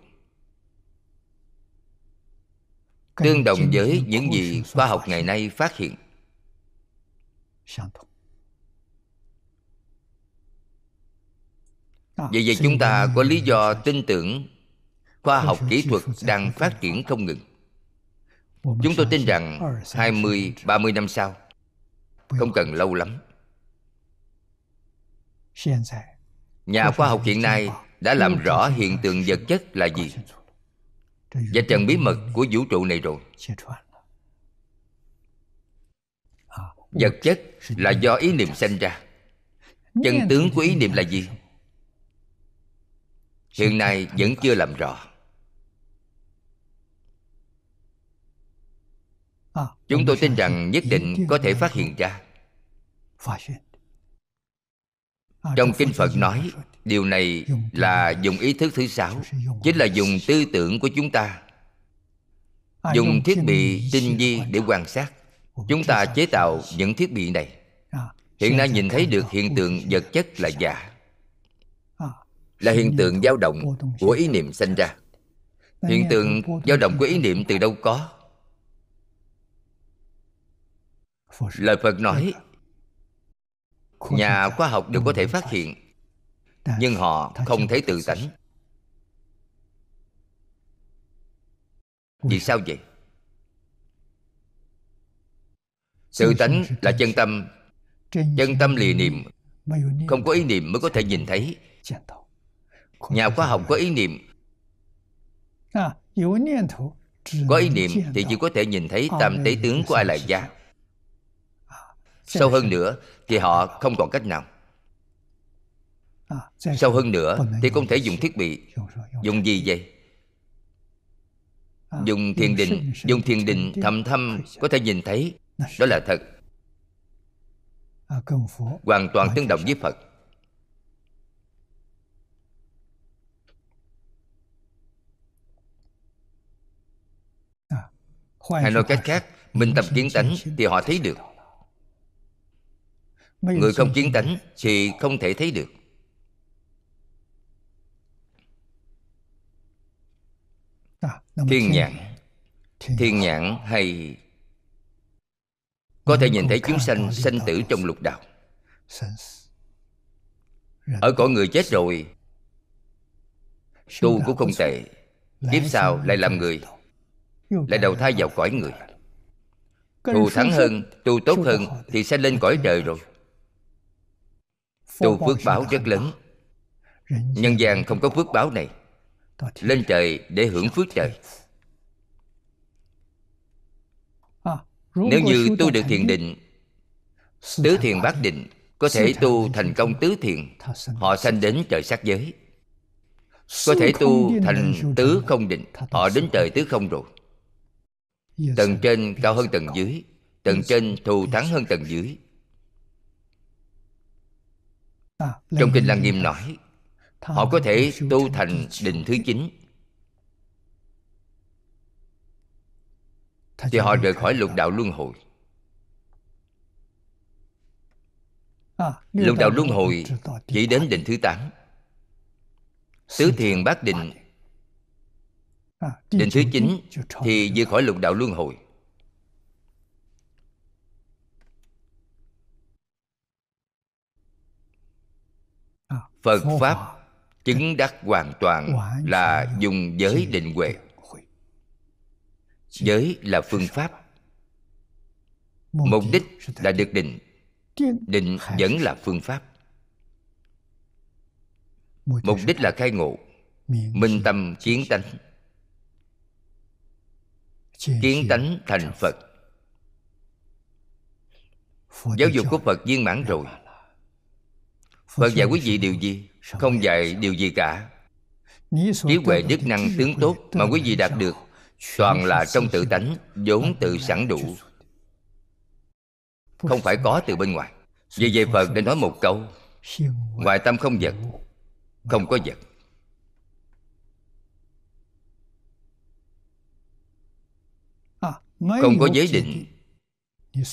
Tương đồng với những gì khoa học ngày nay phát hiện. Vì vậy chúng ta có lý do tin tưởng khoa học kỹ thuật đang phát triển không ngừng chúng tôi tin rằng 20, 30 năm sau không cần lâu lắm. Nhà khoa học hiện nay đã làm rõ hiện tượng vật chất là gì. và trần bí mật của vũ trụ này rồi. vật chất là do ý niệm sinh ra. Chân tướng của ý niệm là gì? hiện nay vẫn chưa làm rõ chúng tôi tin rằng nhất định có thể phát hiện ra. Trong kinh phật nói điều này là dùng ý thức thứ sáu chính là dùng tư tưởng của chúng ta. Dùng thiết bị tinh vi để quan sát. Chúng ta chế tạo những thiết bị này. Hiện nay nhìn thấy được hiện tượng vật chất là giả là hiện tượng dao động của ý niệm sinh ra. hiện tượng dao động của ý niệm từ đâu có lời phật nói nhà khoa học đều có thể phát hiện nhưng họ không thấy tự tánh. Vì sao vậy? Tự tánh là chân tâm. Chân tâm lìa niệm. Không có ý niệm mới có thể nhìn thấy. Nhà khoa học có ý niệm. Có ý niệm thì chỉ có thể nhìn thấy tam tế tướng của a lại gia sâu hơn nữa thì họ không còn cách nào. Sâu hơn nữa thì không thể dùng thiết bị. Dùng gì vậy? Dùng thiền định dùng thiền định thầm thâm có thể nhìn thấy. Đó là thật. Hoàn toàn tương đồng với phật. Hay nói cách khác minh tâm kiến tánh thì họ thấy được người không kiến tánh thì không thể thấy được. Thiên nhãn. Thiên nhãn. hay có thể nhìn thấy chúng sanh sanh tử trong lục đạo. ở cõi người chết rồi tu cũng không tệ. kiếp sau lại làm người lại đầu thai vào cõi người. thù thắng hơn tu tốt hơn thì sẽ lên cõi trời rồi tu phước báo rất lớn. Nhân gian không có phước báo này. lên trời để hưởng phước trời. nếu như tu được thiền định tứ thiền bát định có thể tu thành công tứ thiền. Họ sanh đến trời sắc giới. Có thể tu thành tứ không định họ đến trời tứ không rồi. Tầng trên cao hơn tầng dưới tầng trên thù thắng hơn tầng dưới trong kinh lăng nghiêm nói họ có thể tu thành định thứ chín. Thì họ rời khỏi lục đạo luân hồi. Lục đạo luân hồi chỉ đến định thứ tám. Tứ thiền bát định định thứ chín thì vượt khỏi lục đạo luân hồi phật pháp chứng đắc hoàn toàn là dùng giới định huệ. giới là phương pháp. mục đích là được định. định vẫn là phương pháp. Mục đích là khai ngộ. minh tâm kiến tánh. Kiến tánh thành phật. giáo dục của phật viên mãn rồi phật dạy quý vị điều gì? Không dạy điều gì cả. Trí huệ đức năng tướng tốt mà quý vị đạt được, toàn là trong tự tánh, vốn tự sẵn đủ. Không phải có từ bên ngoài. Vì vậy phật đã nói một câu ngoài tâm không vật không có vật không có giới định.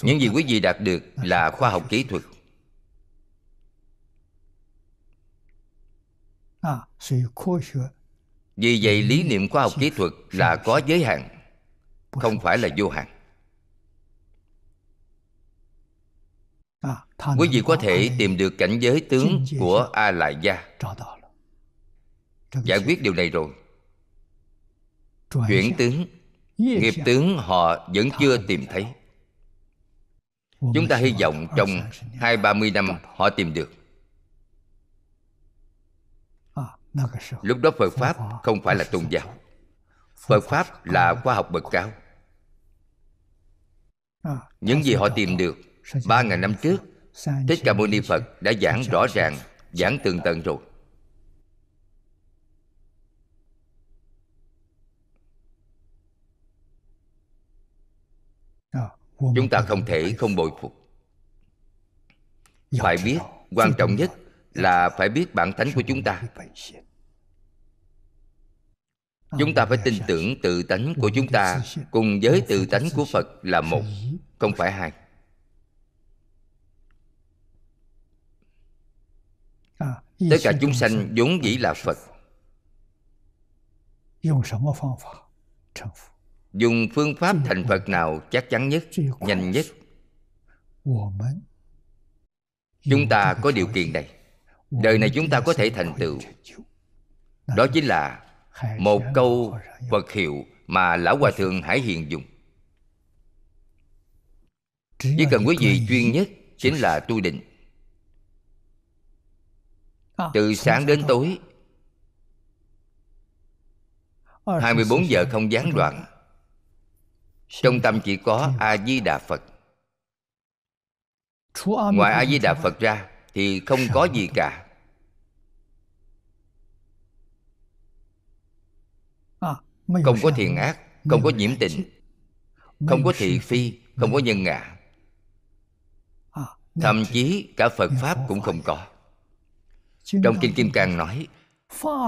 Những gì quý vị đạt được là khoa học kỹ thuật. Vì vậy lý niệm khoa học kỹ thuật là có giới hạn không phải là vô hạn。quý vị có thể tìm được cảnh giới tướng của a lại gia giải quyết điều này rồi chuyển tướng nghiệp tướng họ vẫn chưa tìm thấy chúng ta hy vọng trong hai ba mươi năm họ tìm được lúc đó phật pháp không phải là tôn giáo. Phật pháp là khoa học bậc cao. Những gì họ tìm được ba ngàn năm trước thích ca mâu ni phật đã giảng rõ ràng giảng tường tận rồi. Chúng ta không thể không bội phục. Phải biết quan trọng nhất là phải biết bản tánh của chúng ta. Chúng ta phải tin tưởng tự tánh của chúng ta cùng với tự tánh của phật là một, không phải hai. Tất cả chúng sanh vốn dĩ là phật. Dùng phương pháp thành phật nào chắc chắn nhất, nhanh nhất? Chúng ta có điều kiện này đời này chúng ta có thể thành tựu. Đó chính là một câu phật hiệu mà lão hòa thượng hải hiền dùng. Chỉ cần quý vị chuyên nhất chính là tu định. Từ sáng đến tối 24 giờ không gián đoạn, Trong tâm chỉ có A-di-đà Phật. Ngoài A-di-đà Phật ra thì không có gì cả. Không có thiện ác Không có nhiễm tịnh Không có thị phi Không có nhân ngã. Thậm chí cả Phật Pháp cũng không có. Trong Kinh Kim Cang nói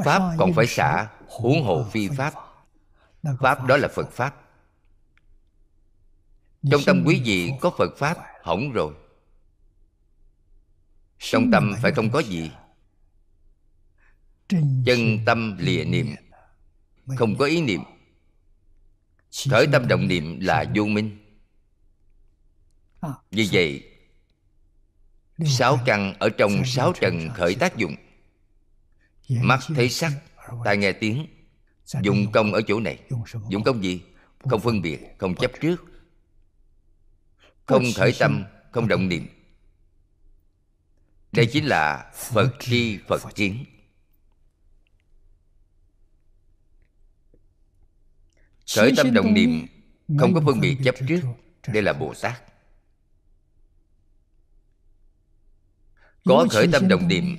Pháp còn phải xả Huống hồ phi Pháp. Pháp. Đó là Phật Pháp. Trong tâm quý vị có Phật Pháp hỏng rồi trong tâm phải không có gì? chân tâm lìa niệm. không có ý niệm. Khởi tâm động niệm là vô minh. Vì vậy sáu căn ở trong sáu trần khởi tác dụng. Mắt thấy sắc tai nghe tiếng. Dùng công ở chỗ này. dùng công gì? Không phân biệt không chấp trước. Không khởi tâm không động niệm đây chính là phật tri phật kiến khởi tâm động niệm không có phân biệt chấp trước. đây là bồ tát. Có khởi tâm động niệm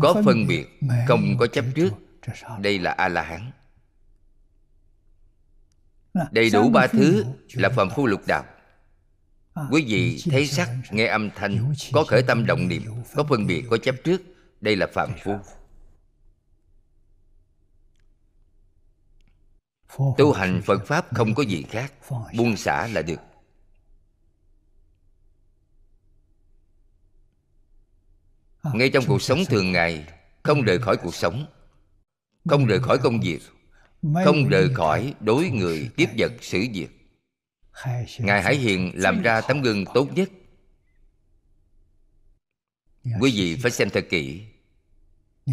có phân biệt không có chấp trước. đây là a la hán đầy đủ ba thứ là phàm phu lục đạo quý vị thấy sắc nghe âm thanh có khởi tâm động niệm có phân biệt có chấp trước. Đây là phàm phu. Tu hành phật pháp không có gì khác buông xả là được. Ngay trong cuộc sống thường ngày không rời khỏi cuộc sống không rời khỏi công việc không rời khỏi đối người tiếp vật xử việc ngài hải hiền làm ra tấm gương tốt nhất. Quý vị phải xem thật kỹ.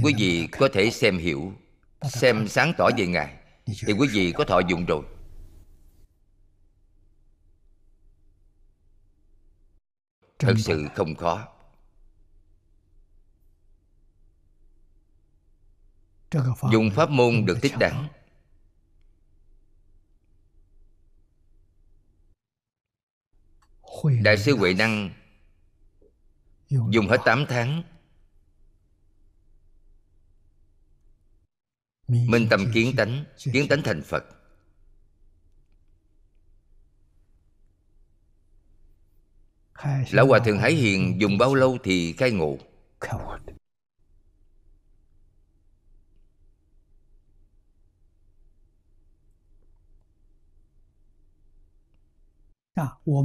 Quý vị có thể xem hiểu xem sáng tỏ về ngài. Thì quý vị có thọ dụng rồi. Thật sự không khó. Dùng pháp môn được thích đáng đại sư huệ năng dùng hết 8 tháng. Minh tâm kiến tánh kiến tánh thành phật. Lão hòa thượng hải hiền dùng bao lâu thì khai ngộ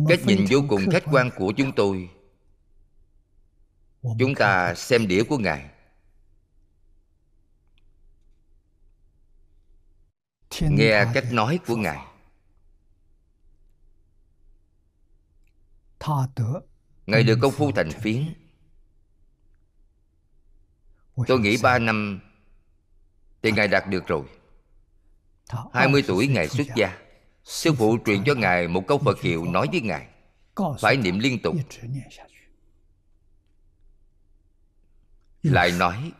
cách nhìn vô cùng khách quan của chúng tôi. Chúng ta xem đĩa của ngài. Nghe cách nói của ngài. Ngài được công phu thành phiến. Tôi nghĩ ba năm thì ngài đạt được rồi. 20 tuổi ngài xuất gia Sư phụ truyền cho Ngài một câu Phật hiệu nói với Ngài. Phải niệm liên tục. Lại nói,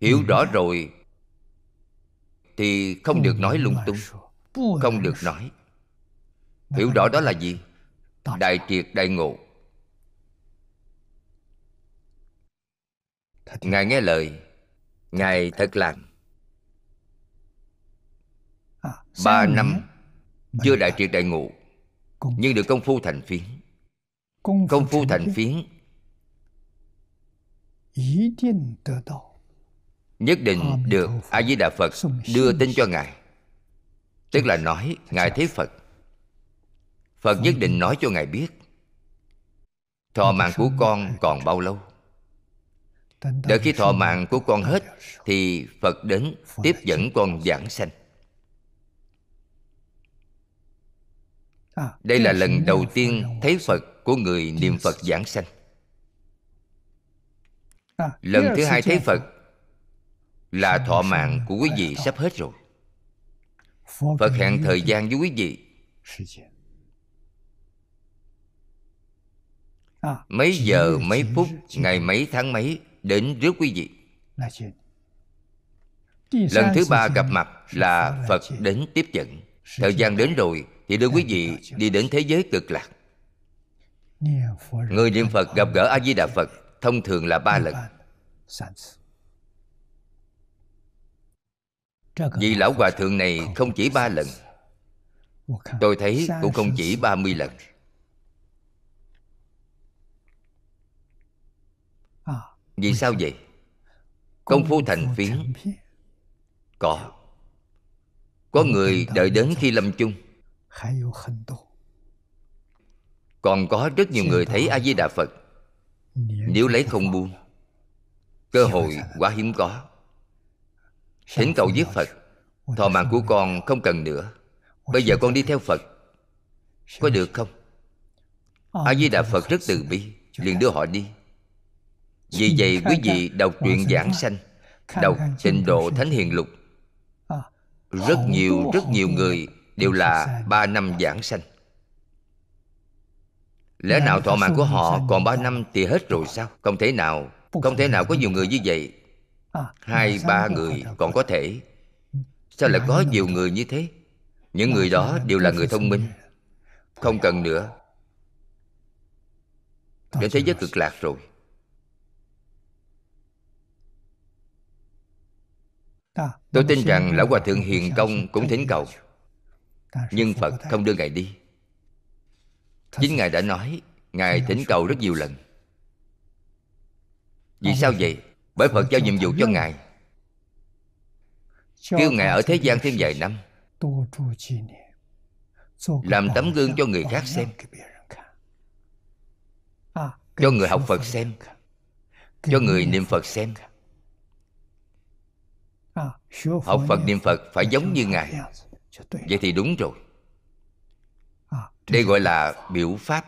Hiểu rõ rồi Thì không được nói lung tung, Không được nói. Hiểu rõ đó là gì? Đại triệt đại ngộ. Ngài nghe lời, Ngài thật làm. Ba năm chưa đại triệt đại ngộ. Nhưng được công phu thành phiến. Công phu thành phiến. nhất định được a di đà phật đưa tin cho ngài. Tức là nói ngài thấy phật. Phật nhất định nói cho ngài biết. Thọ mạng của con còn bao lâu? Đợi khi thọ mạng của con hết thì phật đến tiếp dẫn con giảng sanh đây là lần đầu tiên thấy phật của người niệm phật giảng sanh. À, lần thứ hai thấy phật là thọ mạng của quý vị sắp hết rồi. Phật hẹn thời gian với quý vị. À, mấy giờ mấy phút ngày mấy tháng mấy đến rước quý vị? Lần thứ ba gặp mặt là phật đến tiếp dẫn. Thời gian đến rồi thì đưa quý vị đi đến thế giới cực lạc. Người niệm phật gặp gỡ a di đà phật thông thường là ba lần. vì lão hòa thượng này không chỉ ba lần tôi thấy cũng không chỉ ba mươi lần. vì sao vậy? Công phu thành phiến có. Có người đợi đến khi lâm chung còn có rất nhiều người thấy a di đà phật. Nếu lấy không buông cơ hội quá hiếm có. Thỉnh cầu với phật. Thọ mạng của con không cần nữa. Bây giờ con đi theo phật. Có được không? A di đà phật rất từ bi. Liền đưa họ đi. Vì vậy quý vị đọc truyện giảng sanh đọc tịnh độ thánh hiền lục. Rất nhiều rất nhiều người đều là ba năm giảng sanh. Lẽ nào thọ mạng của họ còn ba năm thì hết rồi sao? Không thể nào không thể nào có nhiều người như vậy. Hai ba người còn có thể. Sao lại có nhiều người như thế? Những người đó đều là người thông minh. không cần nữa. Đến thế giới cực lạc rồi. Tôi tin rằng lão hòa thượng hiền công cũng thỉnh cầu nhưng phật không đưa ngài đi. Chính ngài đã nói ngài thỉnh cầu rất nhiều lần. Vì sao vậy? Bởi phật giao nhiệm vụ cho ngài. Kêu ngài ở thế gian thêm vài năm. làm tấm gương cho người khác xem. cho người học phật xem. cho người niệm phật xem. học phật niệm phật phải giống như ngài vậy thì đúng rồi. Đây gọi là biểu pháp.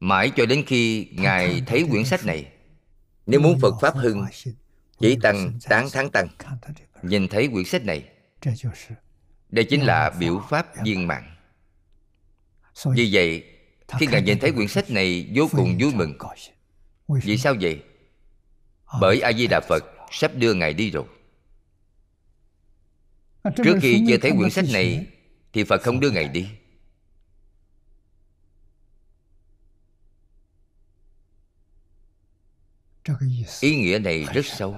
Mãi cho đến khi ngài thấy quyển sách này nếu muốn phật pháp hưng chỉ tăng tán thắng tăng. nhìn thấy quyển sách này đây chính là biểu pháp viên mạng vì vậy khi ngài nhìn thấy quyển sách này vô cùng vui mừng. vì sao vậy bởi a di đà phật sắp đưa ngài đi rồi. Trước khi chưa thấy quyển sách này thì phật không đưa ngài đi. Ý nghĩa này rất sâu.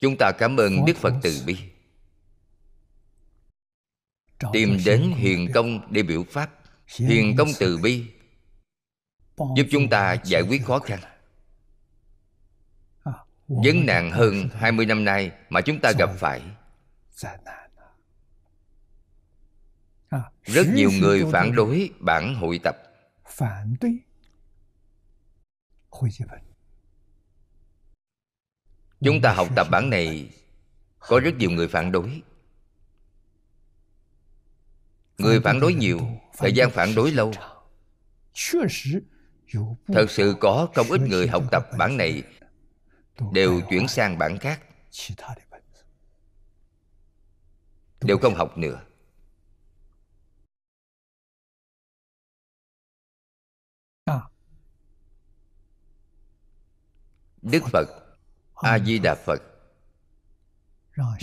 chúng ta cảm ơn đức phật từ bi. Tìm đến hiền công để biểu pháp hiền công từ bi. Giúp chúng ta giải quyết khó khăn. Vấn nạn hơn 20 năm nay mà chúng ta gặp phải. Rất nhiều người phản đối bản hội tập. Chúng ta học tập bản này có rất nhiều người phản đối người phản đối nhiều thời gian phản đối lâu. thật sự có không ít người học tập bản này. đều chuyển sang bản khác. đều không học nữa. Đức phật. A di đà phật.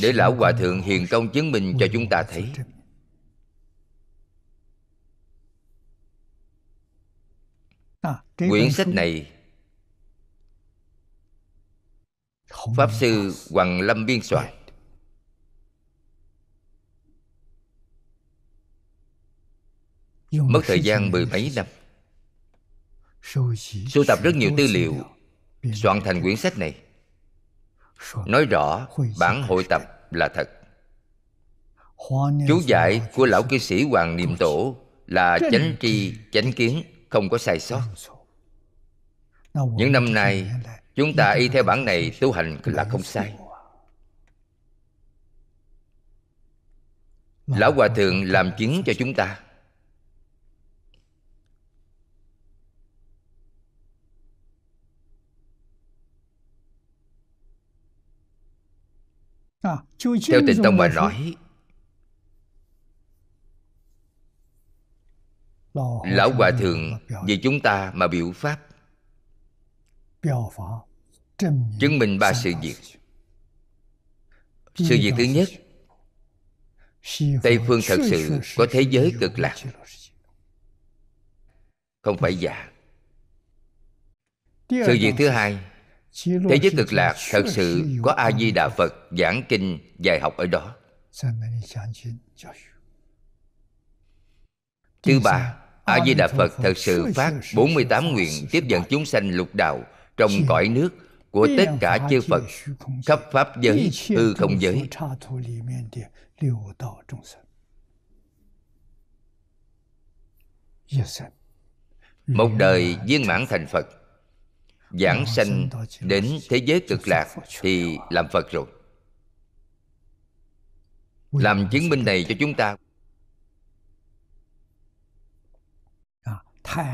Để lão hòa thượng hiền công chứng minh cho chúng ta thấy quyển sách này pháp sư hoàng lâm biên soạn. Mất thời gian mười mấy năm. Sưu tập rất nhiều tư liệu soạn thành quyển sách này. Nói rõ bản hội tập là thật. Chú giải của lão cư sĩ hoàng niệm tổ là chánh tri chánh kiến không có sai sót những năm nay chúng ta y theo bản này tu hành là không sai. Lão hòa thượng làm chứng cho chúng ta. Theo tịnh tông mà nói lão hòa thượng vì chúng ta mà biểu pháp chứng minh ba sự việc. Sự việc thứ nhất tây phương thật sự có thế giới cực lạc. Không phải giả. Sự việc thứ hai thế giới cực lạc thật sự có a di đà phật giảng kinh dạy học ở đó. Thứ ba a di đà phật thật sự phát 48 nguyện tiếp dẫn chúng sanh lục đạo trong cõi nước của tất cả chư phật khắp pháp giới hư không giới. một đời viên mãn thành phật giảng sanh đến thế giới cực lạc thì làm phật rồi. Làm chứng minh này cho chúng ta.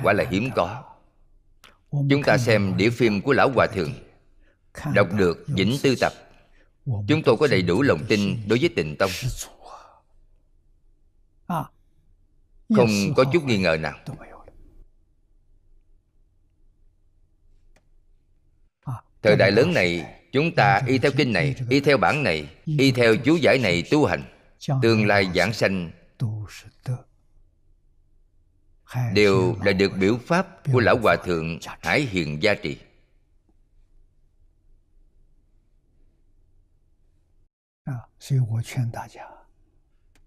Quả là hiếm có chúng ta xem đĩa phim của lão hòa thượng. Đọc được vĩnh tư tập. Chúng tôi có đầy đủ lòng tin đối với tịnh tông. Không có chút nghi ngờ nào. Thời đại lớn này chúng ta y theo kinh này y theo bản này y theo chú giải này tu hành. Tương lai giảng sanh đều là được biểu pháp của lão hòa thượng hải hiền gia trì.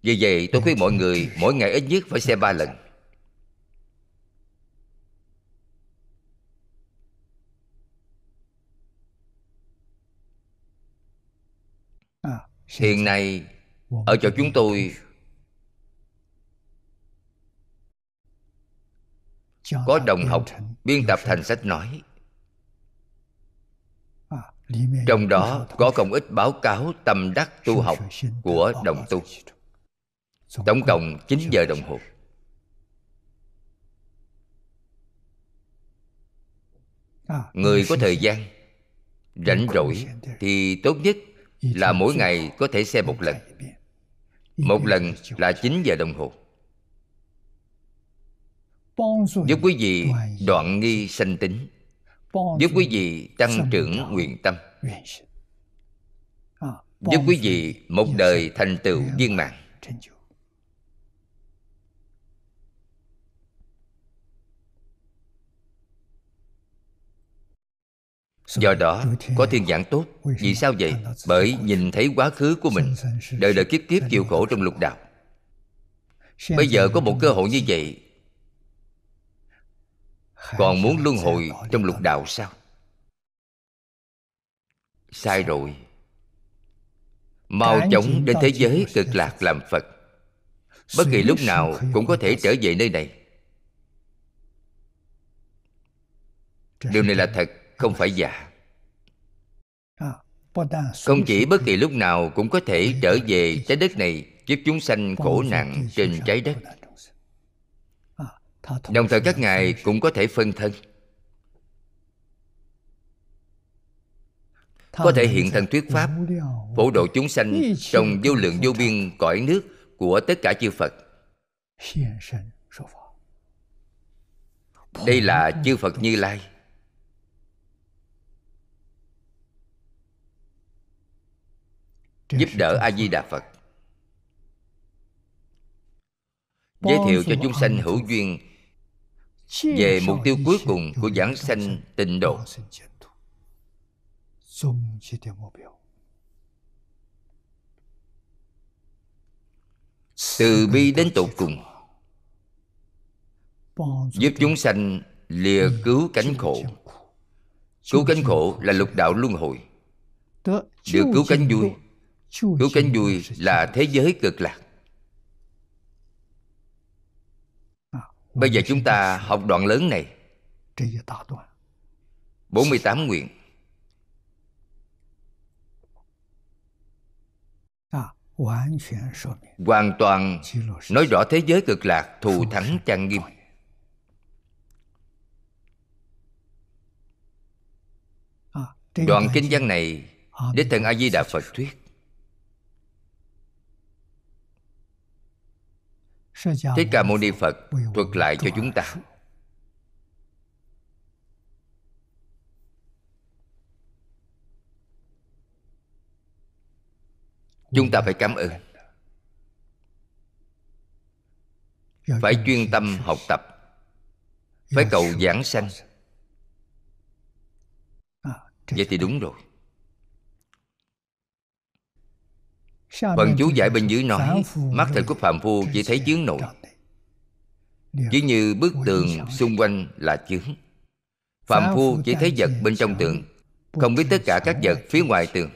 Vì vậy tôi khuyên mọi người mỗi ngày ít nhất phải xem ba lần. hiện nay ở chỗ chúng tôi có đồng học biên tập thành sách nói. Trong đó có không ít báo cáo tâm đắc tu học của đồng tu. Tổng cộng 9 giờ đồng hồ. Người có thời gian rảnh rỗi thì tốt nhất là mỗi ngày có thể xem một lần. Một lần là 9 giờ đồng hồ giúp quý vị đoạn nghi sanh tính. Giúp quý vị tăng trưởng nguyện tâm. Giúp quý vị một đời thành tựu viên mãn. Do đó có thiên giảng tốt. vì sao vậy? bởi nhìn thấy quá khứ của mình đời đời kiếp kiếp chịu khổ trong lục đạo. Bây giờ có một cơ hội như vậy còn muốn luân hồi trong lục đạo sao? Sai rồi. mau chóng đến thế giới cực lạc làm phật. Bất kỳ lúc nào cũng có thể trở về nơi này. Điều này là thật không phải giả. Không chỉ bất kỳ lúc nào cũng có thể trở về trái đất này giúp chúng sanh khổ nạn trên trái đất đồng thời các ngài cũng có thể phân thân. Có thể hiện thân thuyết pháp phổ độ chúng sanh trong vô lượng vô biên cõi nước của tất cả chư phật. Đây là chư phật như lai. Giúp đỡ a di đà phật. Giới thiệu cho chúng sanh hữu duyên về mục tiêu cuối cùng của giảng sanh tịnh độ. Từ bi đến tột cùng. Giúp chúng sanh lìa cứu cánh khổ. cứu cánh khổ là lục đạo luân hồi. Được cứu cánh vui. cứu cánh vui là thế giới cực lạc Bây giờ chúng ta học đoạn lớn này. 48 nguyện. Hoàn toàn nói rõ thế giới cực lạc thù thắng trang nghiêm. Đoạn kinh văn này Đích Thần A-di-đà Phật thuyết Thích Ca Mâu Ni Phật thuật lại cho chúng ta. Chúng ta phải cảm ơn. Phải chuyên tâm học tập. Phải cầu giảng sanh. Vậy thì đúng rồi Phần chú giải bên dưới nói Mắt thịt của phàm phu chỉ thấy chướng nội. Chỉ như bức tường xung quanh là chướng. Phàm phu chỉ thấy vật bên trong tượng không biết tất cả các vật phía ngoài tường.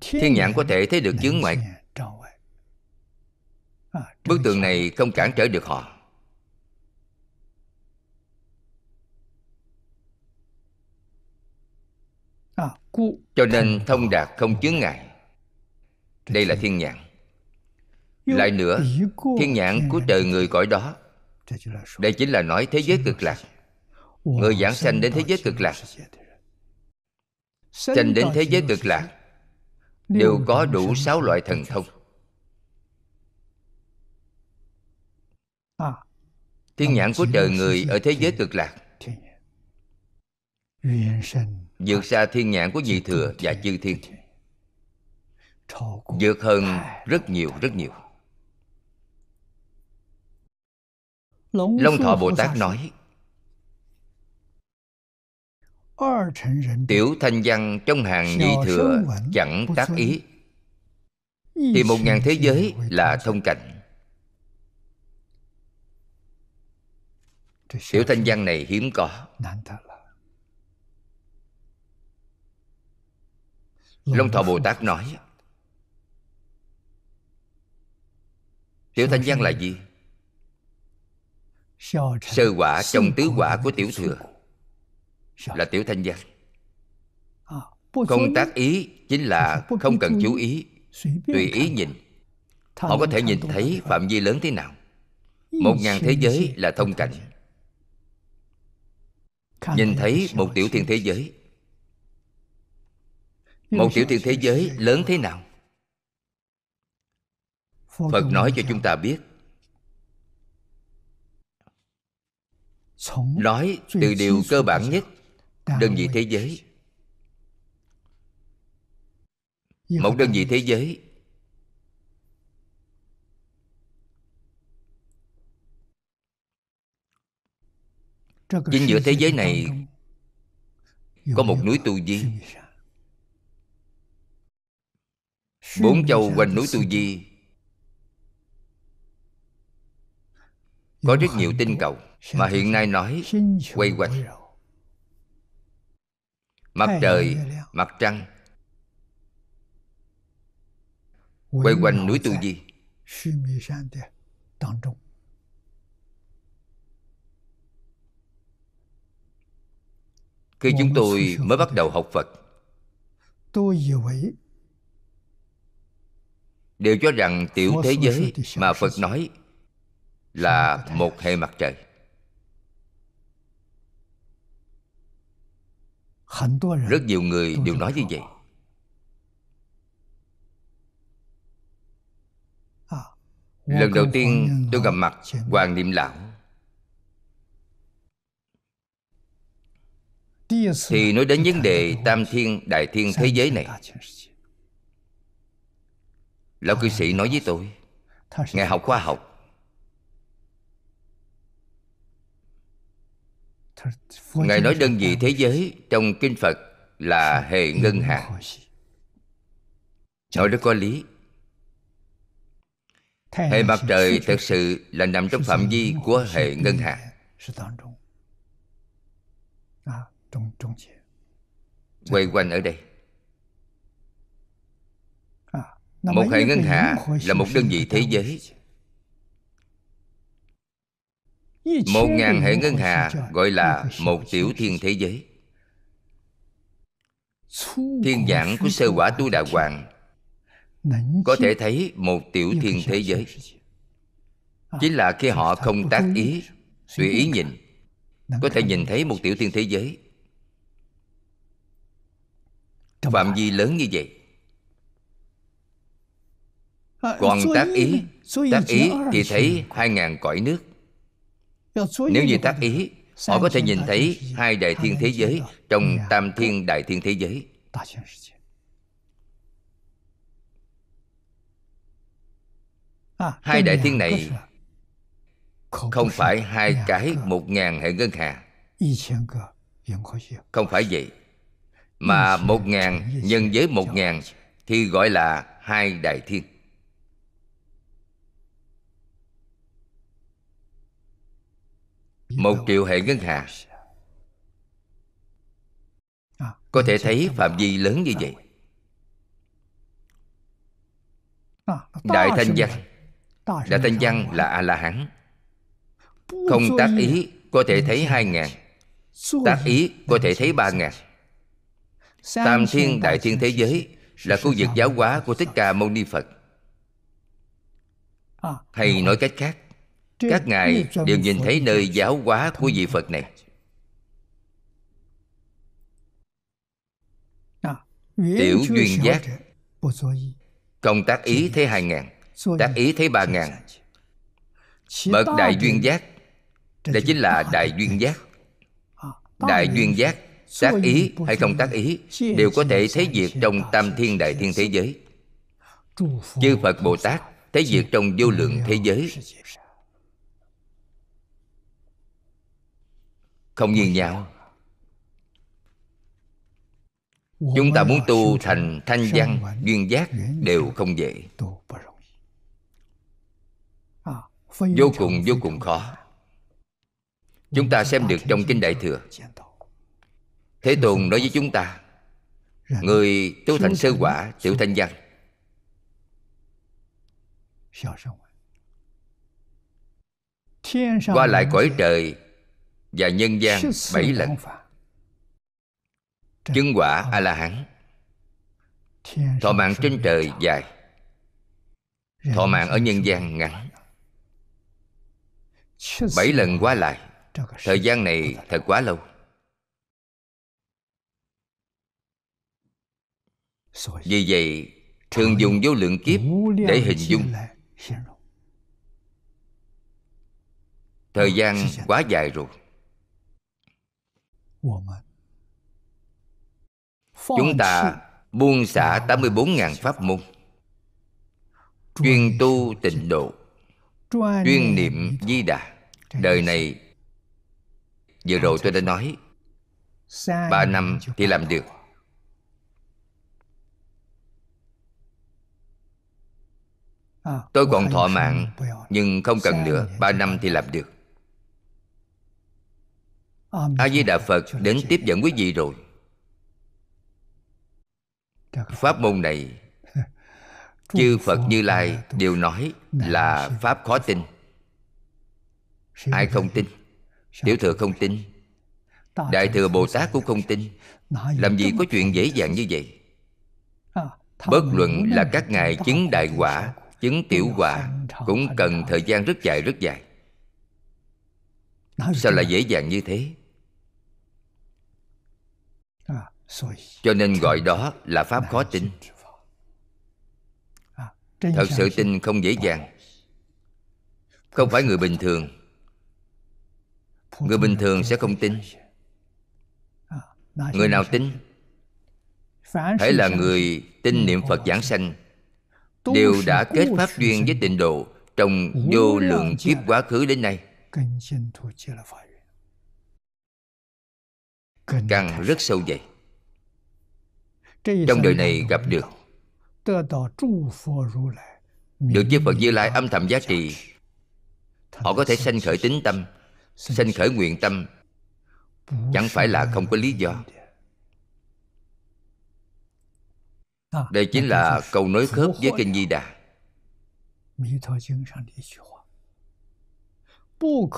Thiên nhãn có thể thấy được chướng ngoại bức tường này không cản trở được họ. Cho nên thông đạt không chướng ngại đây là thiên nhãn. Lại nữa thiên nhãn của trời người cõi đó. Đây chính là nói thế giới cực lạc. Người giảng sanh đến thế giới cực lạc. sanh đến thế giới cực lạc đều có đủ sáu loại thần thông. Thiên nhãn của trời người ở thế giới cực lạc. vượt xa thiên nhãn của vị thừa và chư thiên vượt hơn rất nhiều rất nhiều. Long thọ bồ tát nói tiểu thanh văn trong hàng nhị thừa chẳng tác ý. Thì một ngàn thế giới là thông cảnh. Tiểu thanh văn này hiếm có. long thọ bồ tát nói tiểu thanh văn là gì? Sơ quả trong tứ quả của tiểu thừa. Là tiểu thanh văn. Không tác ý chính là không cần chú ý tùy ý nhìn. Họ có thể nhìn thấy phạm vi lớn thế nào? Một ngàn thế giới là thông cảnh. Nhìn thấy một tiểu thiên thế giới. một tiểu thiên thế giới lớn thế nào phật nói cho chúng ta biết. Nói từ điều cơ bản nhất đơn vị thế giới. Một đơn vị thế giới. Chính giữa thế giới này có một núi tu di. Bốn châu quanh núi tu di có rất nhiều tinh cầu mà hiện nay nói quay quanh. Mặt trời, mặt trăng. Quay quanh núi tu di khi chúng tôi mới bắt đầu học phật, đều cho rằng tiểu thế giới mà phật nói là một hệ mặt trời. Rất nhiều người đều nói như vậy. Lần đầu tiên tôi gặp mặt hoàng niệm lão. Thì nói đến vấn đề tam thiên đại thiên thế giới này. lão cư sĩ nói với tôi ngài học khoa học ngài nói đơn vị thế giới trong kinh phật là hệ ngân hà. Nói rất có lý. Hệ mặt trời thật sự là nằm trong phạm vi của hệ ngân hà. Quay quanh ở đây. Một hệ ngân hà là một đơn vị thế giới một ngàn hệ ngân hà gọi là một tiểu thiên thế giới. Thiên giảng của sơ quả tu đà hoàng có thể thấy một tiểu thiên thế giới. chính là khi họ không tác ý tùy ý nhìn có thể nhìn thấy một tiểu thiên thế giới. Phạm vi lớn như vậy. Còn tác ý tác ý thì thấy hai ngàn cõi nước nếu như tác ý họ có thể nhìn thấy hai đại thiên thế giới trong tam thiên đại thiên thế giới. Hai đại thiên này không phải hai cái một ngàn hệ ngân hà. Không phải vậy mà một ngàn nhân với một ngàn thì gọi là hai đại thiên một triệu hệ ngân hà. Có thể thấy phạm vi lớn như vậy. Đại thanh văn. đại thanh văn là a la hán không tác ý có thể thấy hai ngàn. Tác ý có thể thấy ba ngàn. Tam thiên đại thiên thế giới là khu vực giáo hóa của thích ca mâu ni phật. Hay nói cách khác các ngài đều nhìn thấy nơi giáo hóa của vị phật này. Tiểu duyên giác. không tác ý thấy hai ngàn tác ý thấy ba ngàn. bậc đại duyên giác. đây chính là đại duyên giác. Đại duyên giác tác ý hay không tác ý đều có thể thấy việc trong tam thiên đại thiên thế giới. Chư phật bồ tát thấy việc trong vô lượng thế giới không như nhau chúng ta muốn tu thành thanh văn duyên giác đều không dễ. vô cùng vô cùng khó. chúng ta xem được trong kinh đại thừa. thế tôn nói với chúng ta người tu thành sơ quả tiểu thanh văn. qua lại cõi trời và nhân gian bảy lần. Chứng quả a la hán thọ mạng trên trời dài. Thọ mạng ở nhân gian ngắn. Bảy lần qua lại. Thời gian này thật quá lâu. Vì vậy thường dùng vô lượng kiếp để hình dung. thời gian quá dài rồi Chúng ta buông xả 84.000 pháp môn. Chuyên tu tịnh độ. Chuyên niệm di đà. Đời này Vừa rồi tôi đã nói Ba năm thì làm được. Tôi còn thọ mạng Nhưng không cần nữa Ba năm thì làm được a di đà phật đến tiếp dẫn quý vị rồi. Pháp môn này chư phật như lai đều nói là pháp khó tin. Ai không tin? Tiểu thừa không tin. Đại thừa bồ tát cũng không tin. Làm gì có chuyện dễ dàng như vậy? Bất luận là các ngài chứng đại quả chứng tiểu quả cũng cần thời gian rất dài rất dài. Sao lại dễ dàng như thế cho nên gọi đó là pháp khó tin. Thật sự tin không dễ dàng. Không phải người bình thường. Người bình thường sẽ không tin. người nào tin? Hãy là người tin niệm phật giảng sanh. Đều đã kết pháp duyên với tịnh độ trong vô lượng kiếp quá khứ đến nay. Càng rất sâu dày trong đời này gặp được. Được chư phật như lai âm thầm giá trị. họ có thể sanh khởi tính tâm sanh khởi nguyện tâm. chẳng phải là không có lý do. đây chính là câu nói khớp với kinh di đà.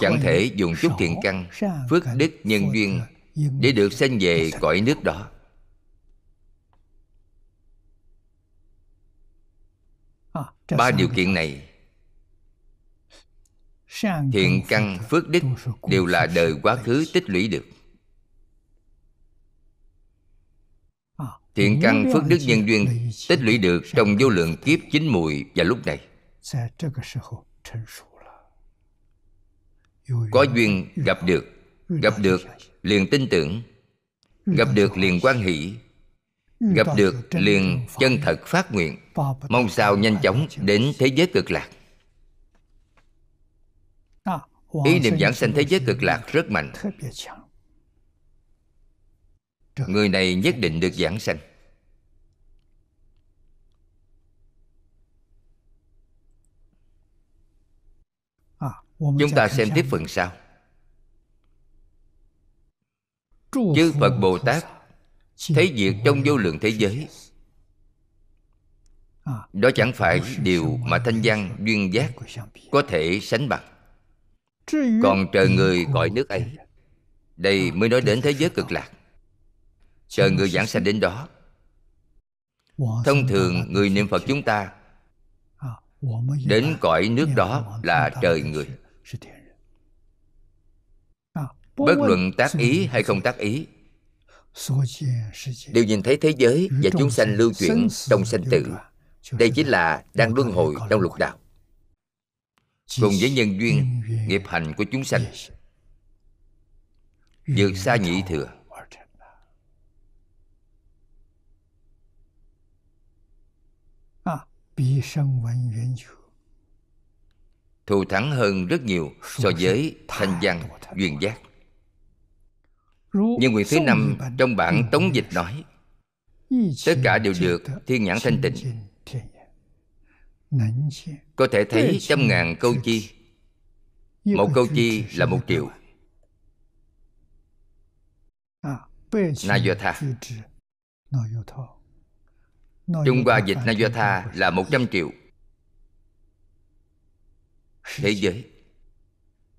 Chẳng thể dùng chút thiện căn phước đức nhân duyên để được sanh về cõi nước đó ba điều kiện này. Thiện căn phước đức đều là đời quá khứ tích lũy được. Thiện căn phước đức nhân duyên tích lũy được trong vô lượng kiếp chín mùi và lúc này. Có duyên gặp được gặp được liền tin tưởng gặp được liền quan hỷ gặp được liền chân thật phát nguyện. mong sao nhanh chóng đến thế giới cực lạc. Ý niệm giảng sanh thế giới cực lạc rất mạnh. Người này nhất định được giảng sanh. Chúng ta xem tiếp phần sau. Chư phật bồ tát thấy việc trong vô lượng thế giới đó chẳng phải điều mà thanh văn duyên giác có thể sánh bằng. Còn trời người cõi nước ấy đây mới nói đến thế giới cực lạc. Trời người giảng sanh đến đó. thông thường người niệm phật chúng ta đến cõi nước đó là trời người. Bất luận tác ý hay không tác ý đều nhìn thấy thế giới và chúng sanh lưu chuyển trong sanh tử. đây chính là đang luân hồi trong lục đạo. Cùng với nhân duyên nghiệp hành của chúng sanh vượt xa nhị thừa. thù thắng hơn rất nhiều so với thanh văn duyên giác nhưng nguyện thứ năm trong bản tống dịch nói tất cả đều được thiên nhãn thanh tịnh. có thể thấy trăm ngàn câu chi. một câu chi là một triệu. Nayotha Trung Hoa dịch Nayotha là một trăm triệu. Thế giới.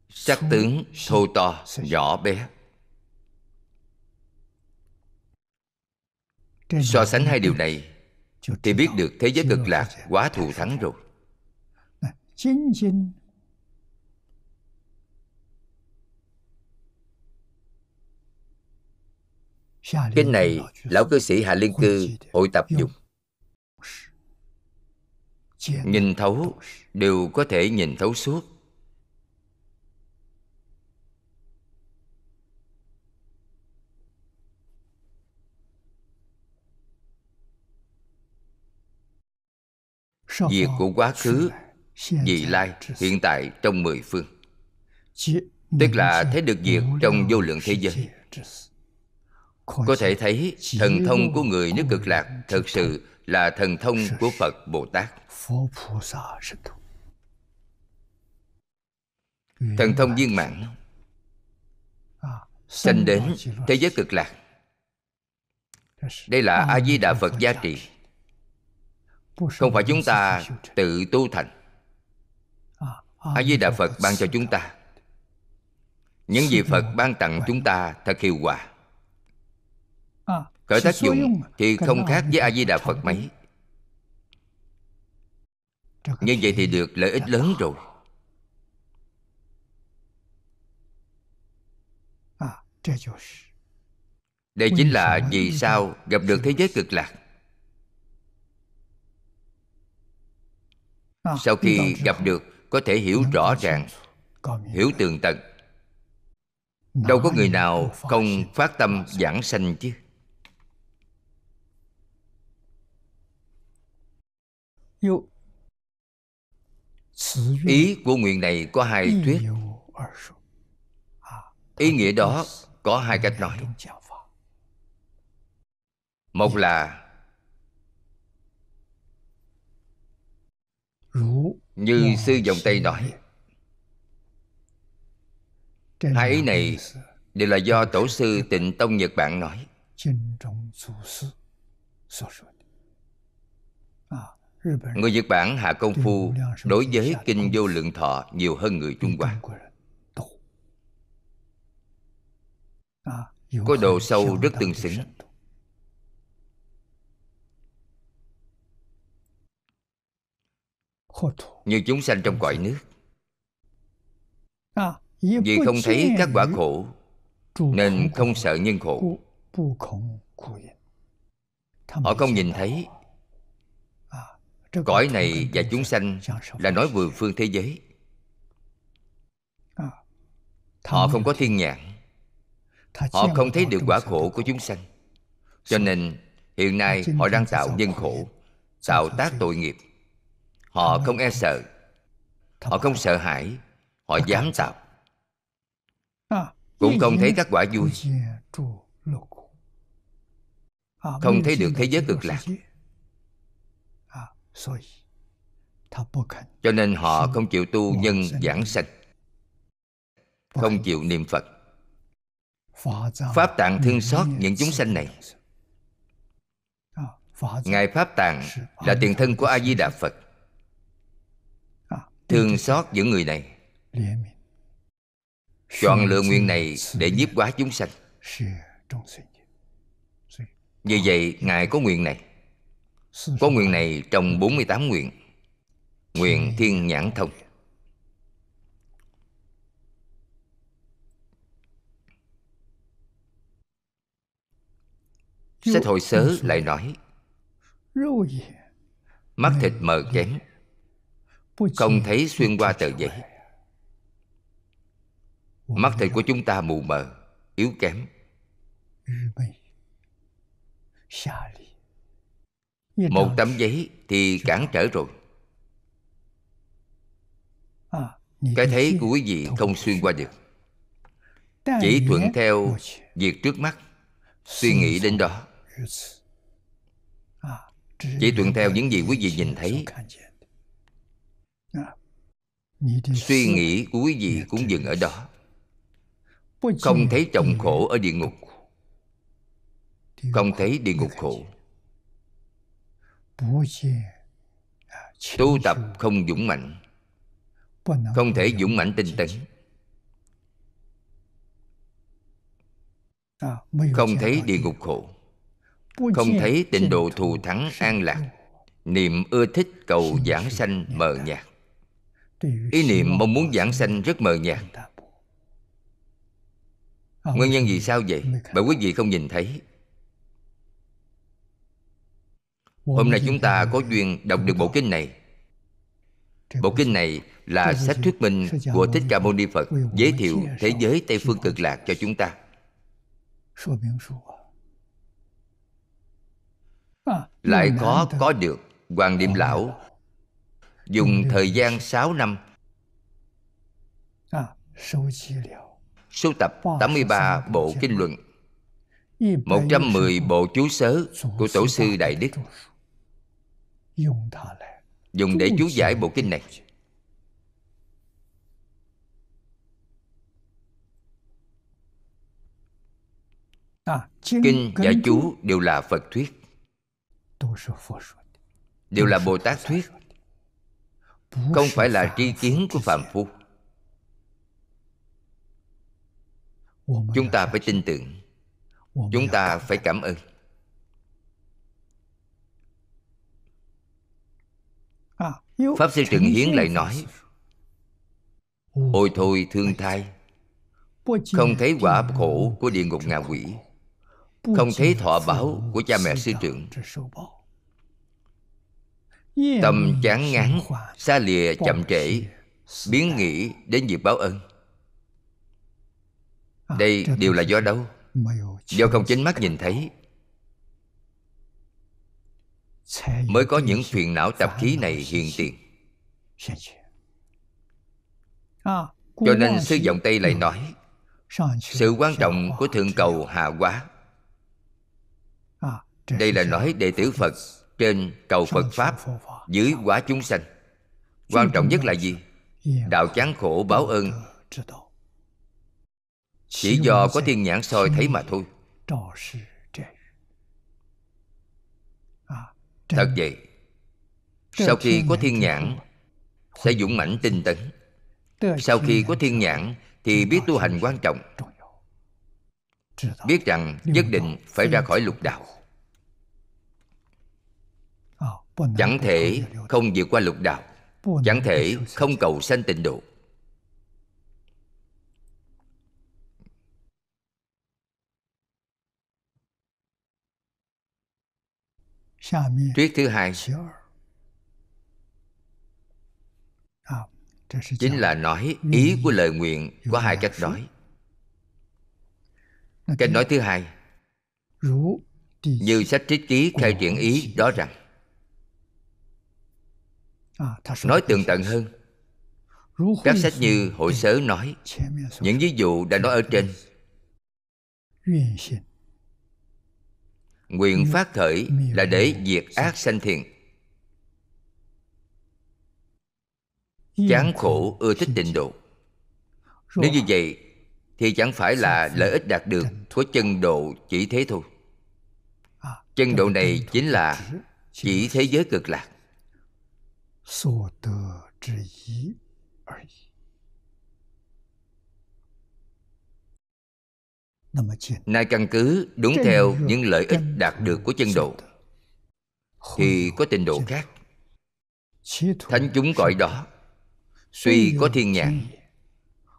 Sắc tướng thô to, nhỏ bé So sánh hai điều này Thì biết được thế giới cực lạc quá thù thắng rồi. Kinh này Lão cư sĩ Hạ Liên Cư hội tập dùng Nhìn thấu Đều có thể nhìn thấu suốt Việc của quá khứ Vị lai Hiện tại trong mười phương Tức là thấy được việc trong vô lượng thế giới có thể thấy thần thông của người nước cực lạc thật sự là thần thông của phật bồ tát。thần thông viên mãn sanh đến thế giới cực lạc。đây là a di đà phật gia trị không phải chúng ta tự tu thành. A di đà phật ban cho chúng ta. Những gì phật ban tặng chúng ta thật hiệu quả. Khởi tác dụng thì không khác với A-di-đà Phật mấy. Như vậy thì được lợi ích lớn rồi. Đây chính là vì sao gặp được thế giới cực lạc. Sau khi gặp được có thể hiểu rõ ràng Hiểu tường tận. Đâu có người nào không phát tâm giảng sanh chứ. Ý của nguyện này có hai thuyết. Ý nghĩa đó có hai cách nói. Một là Như sư dòng Tây nói Hai ý này đều là do Tổ sư Tịnh Tông Nhật Bản nói Người Nhật Bản hạ công phu đối với kinh vô lượng thọ nhiều hơn người Trung Hoa. Có độ sâu rất tương xứng. Như chúng sanh trong cõi nước. Vì không thấy các quả khổ Nên không sợ nhân khổ. Họ không nhìn thấy. cõi này và chúng sanh là nói mười phương thế giới. họ không có thiên nhãn. Họ không thấy được quả khổ của chúng sanh. cho nên hiện nay họ đang tạo nhân khổ tạo tác tội nghiệp họ không e sợ. Họ không sợ hãi. Họ dám tạo. Cũng không thấy các quả vui. Không thấy được thế giới cực lạc. cho nên họ không chịu tu nhân giảng sanh. Không chịu niệm Phật. Pháp tạng thương xót những chúng sanh này. ngài pháp tạng là tiền thân của a di đà phật thương xót những người này. Chọn lựa nguyện này để nhiếp hóa chúng sanh. Vì vậy ngài có nguyện này. Có nguyện này trong 48 nguyện. Nguyện thiên nhãn thông. Sách hồi sớ lại nói Mắt thịt mờ kém Không thấy xuyên qua tờ giấy. Mắt thịt của chúng ta mù mờ Yếu kém. Một tấm giấy thì cản trở rồi. Cái thấy của quý vị không xuyên qua được. Chỉ thuận theo việc trước mắt Suy nghĩ đến đó. Chỉ thuận theo những gì quý vị nhìn thấy Suy nghĩ của quý vị cũng dừng ở đó. Không thấy trọng khổ ở địa ngục. Không thấy địa ngục khổ. Tu tập không dũng mạnh Không thể dũng mạnh tinh tấn. Không thấy địa ngục khổ. Không thấy tịnh độ thù thắng an lạc. Niệm ưa thích cầu giảng sanh mờ nhạt Ý niệm mong muốn giảng sanh rất mờ nhạt. Nguyên nhân vì sao vậy? Bởi quý vị không nhìn thấy. Hôm nay chúng ta có duyên đọc được bộ kinh này. Bộ kinh này là sách thuyết minh của Thích Ca Mâu Ni Phật Giới thiệu thế giới Tây Phương Cực Lạc cho chúng ta. Lại có có được Hoàng Niệm Lão Dùng thời gian 6 năm. Sưu tập 83 bộ kinh luận. 110 bộ chú sớ của Tổ sư Đại Đức. Dùng để chú giải bộ kinh này. Kinh và chú đều là Phật thuyết. Đều là Bồ Tát thuyết Không phải là tri kiến của Phạm Phu. Chúng ta phải tin tưởng. Chúng ta phải cảm ơn. Pháp Sư Trừng Hiến lại nói Ôi thôi thương thai. Không thấy quả khổ của địa ngục ngạ quỷ. Không thấy thọ báo của cha mẹ sư trưởng Tâm chán ngán Xa lìa chậm trễ Biến nghĩ đến việc báo ơn Đây đều là do đâu? Do không chính mắt nhìn thấy. Mới có những phiền não tập khí này hiện tiền. Cho nên sư giọng tây lại nói sự quan trọng của thượng cầu hạ quá. Đây là nói đệ tử phật trên cầu phật pháp dưới quả chúng sanh. Quan trọng nhất là gì? Đạo chán khổ báo ơn. Chỉ do có thiên nhãn soi thấy mà thôi. Thật vậy Sau khi có thiên nhãn Sẽ dũng mãnh tinh tấn. Sau khi có thiên nhãn Thì biết tu hành quan trọng. Biết rằng nhất định phải ra khỏi lục đạo Chẳng thể không vượt qua lục đạo. Chẳng thể không cầu sanh tịnh độ. Triết thứ hai. Chính là nói ý của lời nguyện có hai cách nói. Cách nói thứ hai. Như sách trích ký khai triển ý đó rằng Nói tường tận hơn. Các sách như hội sớ nói Những ví dụ đã nói ở trên Nguyện phát khởi là để diệt ác sanh thiện Chán khổ ưa thích tịnh độ. Nếu như vậy Thì chẳng phải là lợi ích đạt được Của chân độ. chỉ thế thôi. Chân độ này chính là chỉ thế giới cực lạc nay căn cứ đúng theo những lợi ích đạt được của chân độ thì có trình độ khác。thánh chúng cõi đó tuy có thiên nhãn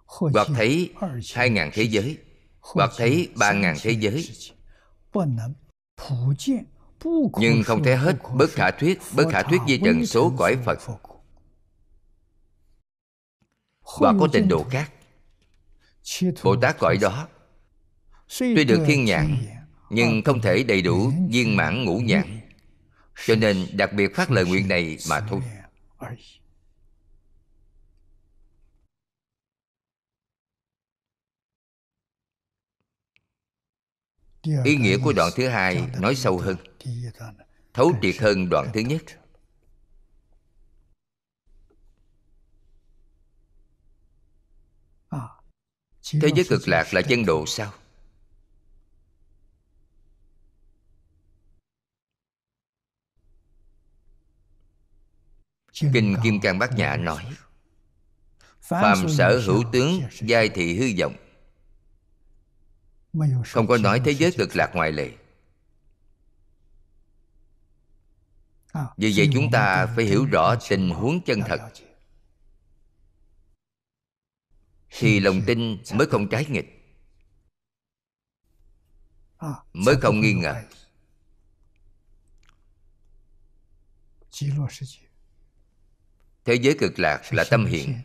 hoặc thấy hai ngàn thế giới hoặc thấy ba ngàn thế giới nhưng không thể hết bất khả thuyết bất khả thuyết di trần số cõi phật. Và có trình độ khác. Bồ tát cõi đó tuy được thiên nhãn nhưng không thể đầy đủ viên mãn ngũ nhãn cho nên đặc biệt phát lời nguyện này mà thôi ý nghĩa của đoạn thứ hai nói sâu hơn. thấu triệt hơn đoạn thứ nhất. thế giới cực lạc là chân độ sao? Kinh kim cang bát nhã nói phàm sở hữu tướng giai thị hư vọng không có nói thế giới cực lạc ngoại lệ. Vì vậy chúng ta phải hiểu rõ tình huống chân thật. Thì lòng tin mới không trái nghịch. Mới không nghi ngờ. Thế giới cực lạc là tâm hiện.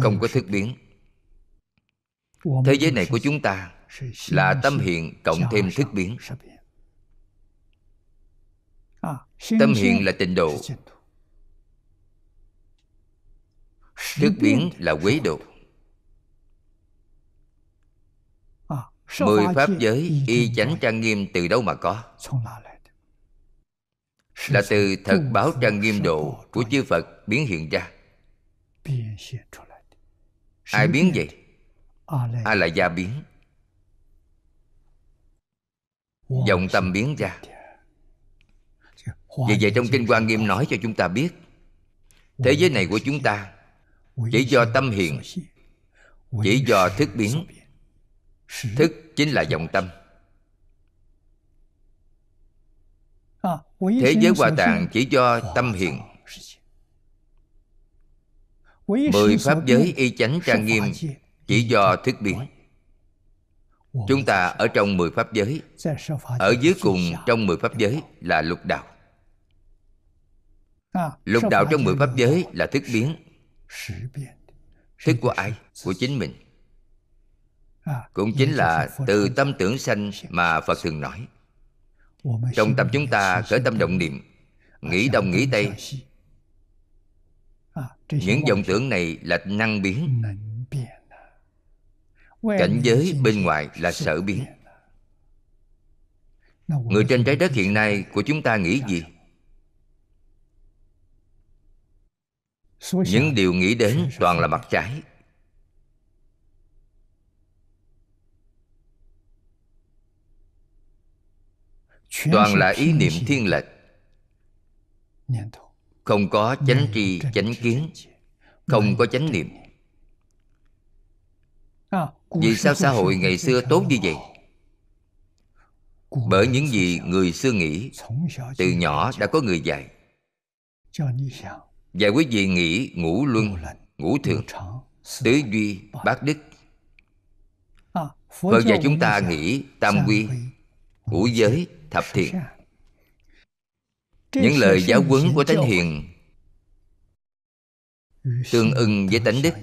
Không có thức biến thế giới này của chúng ta là tâm hiện cộng thêm thức biến. tâm hiện là tịnh độ. thức biến là quế độ. mười pháp giới y chánh trang nghiêm từ đâu mà có? là từ thật báo trang nghiêm độ của chư phật biến hiện ra. Ai biến vậy a la gia biến. Vọng tâm biến ra. Vì vậy trong kinh quan nghiêm nói cho chúng ta biết thế giới này của chúng ta chỉ do tâm hiện. Chỉ do thức biến. Thức chính là vọng tâm. Thế giới hoa tạng chỉ do tâm hiện. Mười pháp giới y chánh trang nghiêm chỉ do thức biến chúng ta ở trong mười pháp giới. Ở dưới cùng trong mười pháp giới là lục đạo. Lục đạo trong mười pháp giới là thức biến. Thức của ai? Của chính mình. Cũng chính là từ tâm tưởng sanh mà phật thường nói. trong tâm chúng ta khởi tâm động niệm nghĩ đông nghĩ tây. những vọng tưởng này là năng biến cảnh giới bên ngoài là sở biến. người trên trái đất hiện nay của chúng ta nghĩ gì? Những điều nghĩ đến toàn là mặt trái. Toàn là ý niệm thiên lệch. Không có chánh tri chánh kiến. không có chánh niệm vì sao xã hội ngày xưa tốt như vậy? Bởi những gì người xưa nghĩ từ nhỏ đã có người dạy. Dạy quý vị nghĩ ngũ luân ngũ thường. tứ duy bát đức phật dạy chúng ta nghĩ tam quy ngũ giới thập thiện. những lời giáo huấn của thánh hiền tương ưng với tánh đức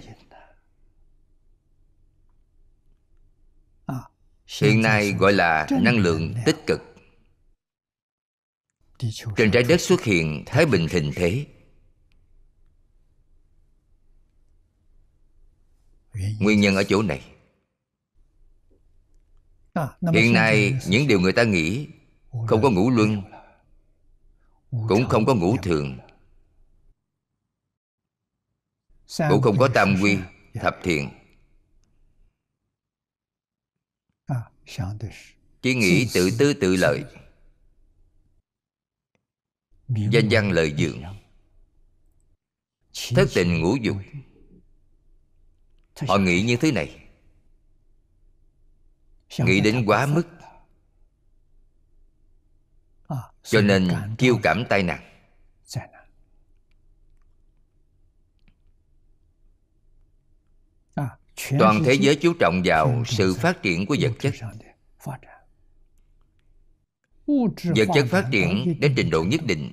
hiện nay gọi là năng lượng tích cực. Trên trái đất xuất hiện thái bình thịnh thế. Nguyên nhân ở chỗ này. Hiện nay những điều người ta nghĩ không có ngũ luân cũng không có ngũ thường. cũng không có tam quy thập thiện chỉ nghĩ tự tư tự lợi. Danh văn lợi dưỡng thất tình ngũ dục. họ nghĩ như thế này. Nghĩ đến quá mức. cho nên kiêu cảm tai nạn toàn thế giới chú trọng vào sự phát triển của vật chất. vật chất phát triển đến trình độ nhất định.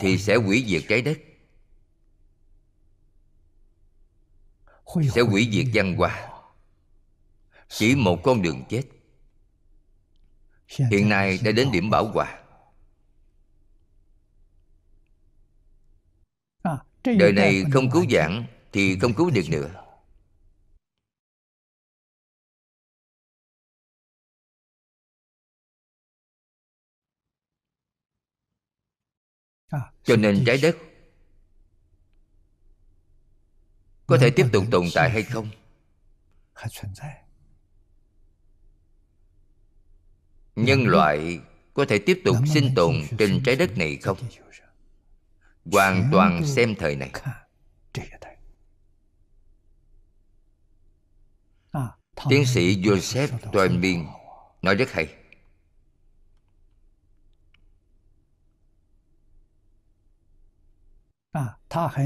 Thì sẽ hủy diệt trái đất. Sẽ hủy diệt văn hóa. chỉ một con đường chết. Hiện nay đã đến điểm bảo hòa đời này không cứu giảng thì không cứu được nữa. cho nên trái đất có thể tiếp tục tồn tại hay không? nhân loại có thể tiếp tục sinh tồn trên trái đất này không hoàn toàn xem thời này. tiến sĩ joseph toynbee nói rất hay.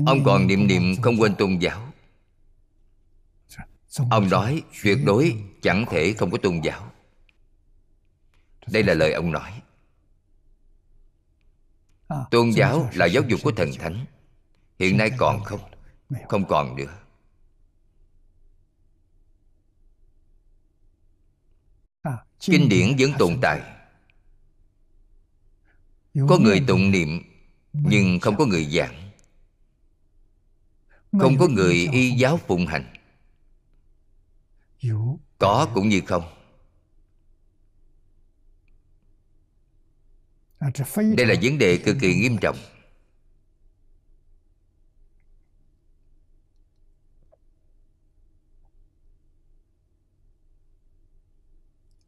Ông còn niệm niệm không quên tôn giáo. Ông nói tuyệt đối chẳng thể không có tôn giáo. Đây là lời ông nói tôn giáo là giáo dục của thần thánh. hiện nay còn không? không còn nữa. Kinh điển vẫn tồn tại. Có người tụng niệm nhưng không có người giảng. Không có người y giáo phụng hành. Có cũng như không đây là vấn đề cực kỳ nghiêm trọng.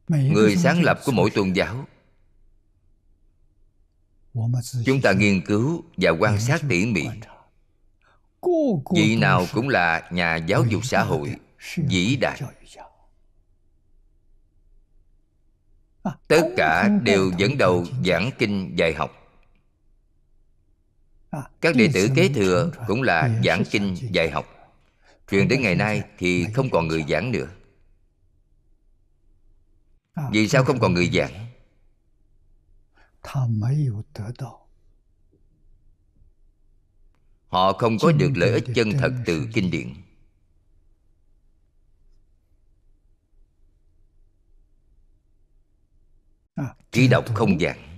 Người sáng lập của mỗi tôn giáo. Chúng ta nghiên cứu và quan sát tỉ mỉ. Vị nào cũng là nhà giáo dục xã hội vĩ đại tất cả đều dẫn đầu giảng kinh. dạy học. Các đệ tử kế thừa cũng là giảng kinh dạy học. Truyền đến ngày nay thì không còn người giảng nữa. Vì sao không còn người giảng? Họ không có được lợi ích chân thật từ kinh điển Trí đọc không giảng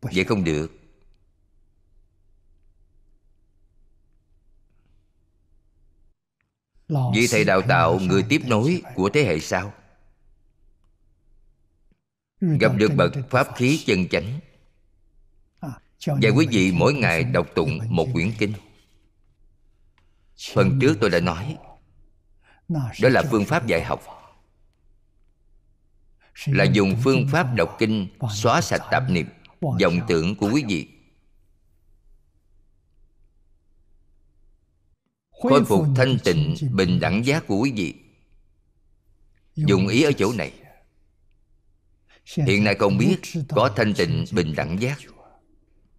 vậy không được. Vì thầy đào tạo, người tiếp nối của thế hệ sau, gặp được bậc pháp khí chân chánh. Và quý vị mỗi ngày đọc tụng một quyển kinh. Phần trước tôi đã nói, đó là phương pháp dạy học là dùng phương pháp đọc kinh xóa sạch tạp niệm vọng tưởng của quý vị. Khôi phục thanh tịnh bình đẳng giác của quý vị. Dùng ý ở chỗ này. Hiện nay không biết có thanh tịnh bình đẳng giác.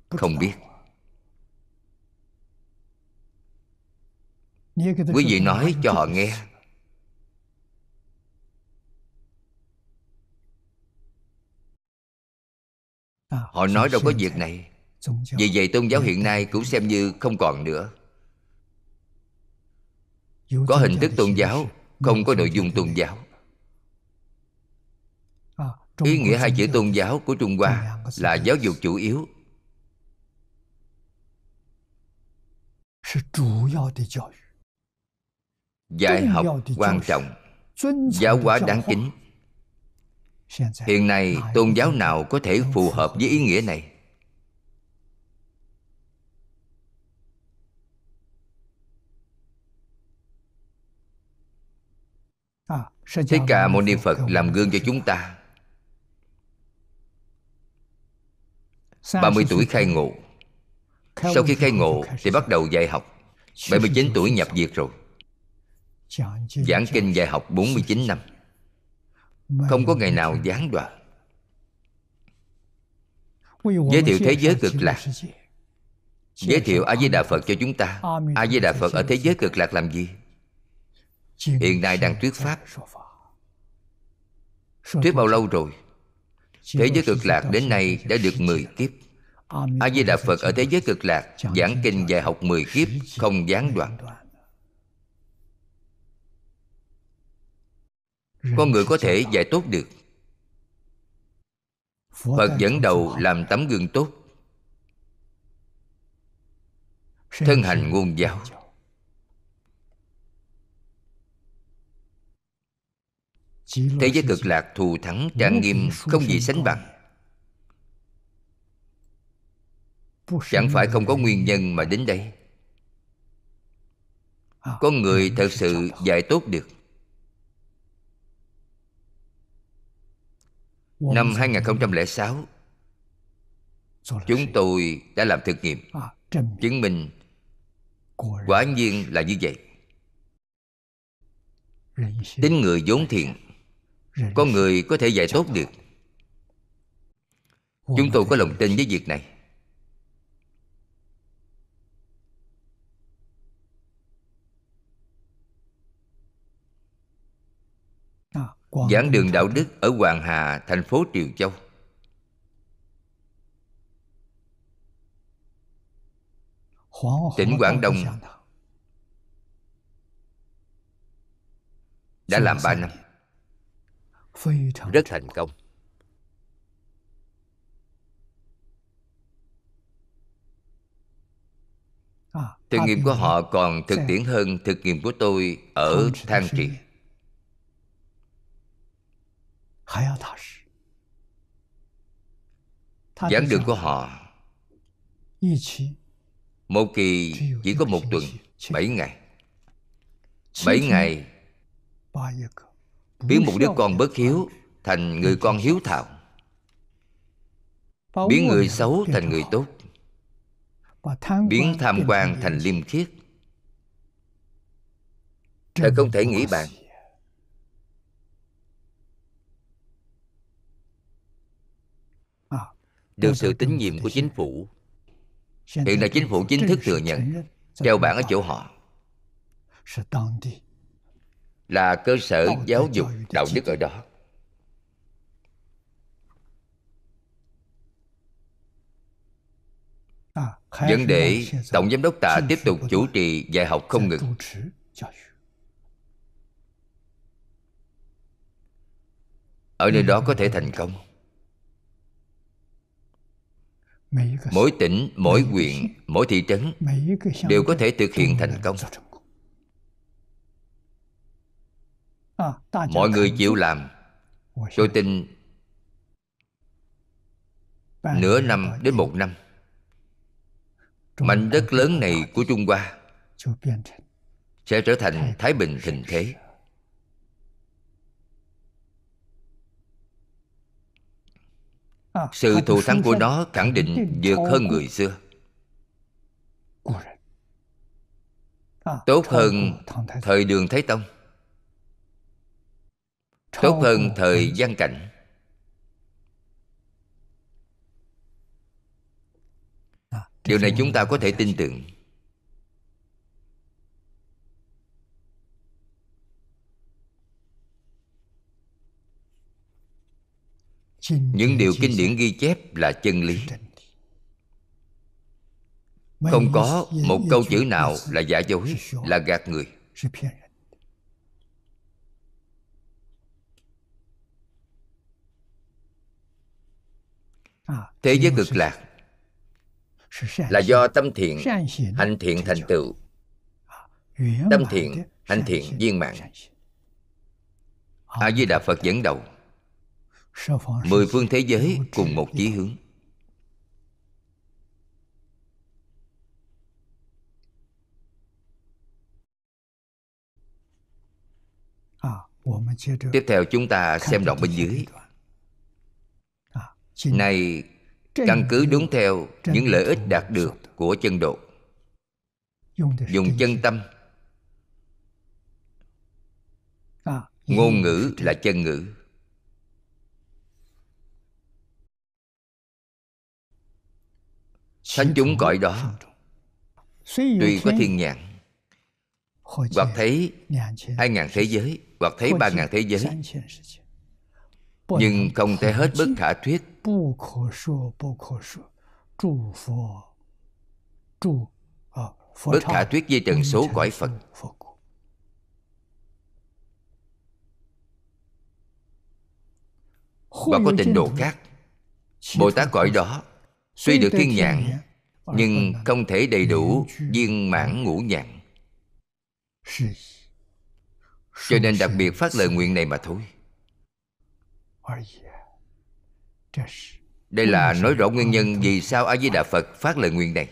Không biết. quý vị nói cho họ nghe họ nói đâu có việc này. Vì vậy tôn giáo hiện nay cũng xem như không còn nữa. Có hình thức tôn giáo, không có nội dung tôn giáo. Ý nghĩa hai chữ tôn giáo của trung hoa là giáo dục chủ yếu. Dạy học quan trọng, giáo hóa đáng kính hiện nay tôn giáo nào có thể phù hợp với ý nghĩa này? Thích ca mâu ni phật làm gương cho chúng ta. 30 tuổi khai ngộ. Sau khi khai ngộ thì bắt đầu dạy học. 79 tuổi nhập diệt rồi. Giảng kinh dạy học 49 năm Không có ngày nào gián đoạn. Giới thiệu thế giới cực lạc. Giới thiệu A-di-đà Phật cho chúng ta. A-di-đà Phật ở thế giới cực lạc làm gì? Hiện nay đang thuyết Pháp. Thuyết bao lâu rồi? Thế giới cực lạc đến nay đã được 10 kiếp. A-di-đà Phật ở thế giới cực lạc Giảng kinh dạy học 10 kiếp Không gián đoạn Con người có thể dạy tốt được. Phật dẫn đầu làm tấm gương tốt. Thân hành ngôn giáo. Thế giới cực lạc thù thắng trang nghiêm Không gì sánh bằng. Chẳng phải không có nguyên nhân mà đến đây. Con người thật sự dạy tốt được Năm 2006 Chúng tôi đã làm thực nghiệm Chứng minh Quả nhiên là như vậy. Tính người vốn thiện Con người có thể dạy tốt được. Chúng tôi có lòng tin với việc này Giảng đường đạo đức ở Hoàng Hà, thành phố Triều Châu. Tỉnh Quảng Đông. Đã làm ba năm. Rất thành công. Thực nghiệm của họ còn thực tiễn hơn thực nghiệm của tôi ở Thang Trì Giảng đường của họ Một kỳ chỉ có một tuần Bảy ngày。Bảy ngày。Biến một đứa con bất hiếu Thành người con hiếu thảo。Biến người xấu thành người tốt。Biến tham quan thành liêm khiết。Thật không thể nghĩ bàn được sự tín nhiệm của chính phủ. Hiện là chính phủ chính thức thừa nhận treo bảng ở chỗ họ. Là cơ sở giáo dục đạo đức ở đó. Vấn đề tổng giám đốc tạ tiếp tục chủ trì dạy học không ngừng. ở nơi đó có thể thành công mỗi tỉnh mỗi huyện mỗi thị trấn đều có thể thực hiện thành công. mọi người chịu làm. Tôi tin nửa năm đến một năm. Mảnh đất lớn này của trung hoa sẽ trở thành thái bình thịnh thế sự thù thắng của nó khẳng định vượt hơn người xưa. Tốt hơn thời đường thái tông. Tốt hơn thời gian cảnh. Điều này chúng ta có thể tin tưởng những điều kinh điển ghi chép là chân lý. Không có một câu chữ nào là giả dối là gạt người. thế giới cực lạc là do tâm thiện hành thiện thành tựu. Tâm thiện hành thiện viên mạng a di đà phật dẫn đầu mười phương thế giới cùng một chí hướng. tiếp theo chúng ta xem đoạn bên dưới. này căn cứ đúng theo những lợi ích đạt được của chân độ. dùng chân tâm. ngôn ngữ là chân ngữ thánh chúng cõi đó tuy có thiên nhãn hoặc thấy hai ngàn thế giới hoặc thấy ba ngàn thế giới. nhưng không thể hết bất khả thuyết. Bất khả thuyết với trần số cõi phật. và có trình độ khác. bồ tát cõi đó tuy được thiên nhãn nhưng không thể đầy đủ viên mãn ngũ nhãn cho nên đặc biệt phát lời nguyện này mà thôi. Đây là nói rõ nguyên nhân vì sao a di đà phật phát lời nguyện này.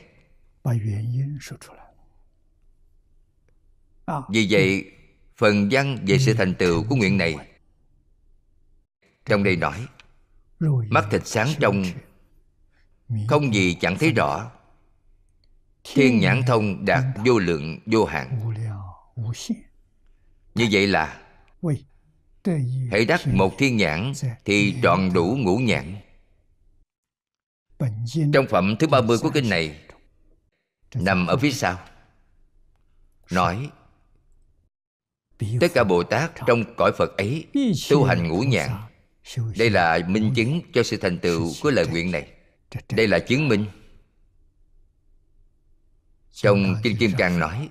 Vì vậy phần văn về sự thành tựu của nguyện này trong đây nói mắt thịt sáng trong không gì chẳng thấy rõ. Thiên nhãn thông đạt vô lượng vô hạn. như vậy là hãy đắc một thiên nhãn thì trọn đủ ngũ nhãn. Trong phẩm thứ 30 của kinh này nằm ở phía sau. Nói tất cả bồ tát trong cõi phật ấy tu hành ngũ nhãn. đây là minh chứng cho sự thành tựu của lời nguyện này đây là chứng minh. Trong kinh kim cang nói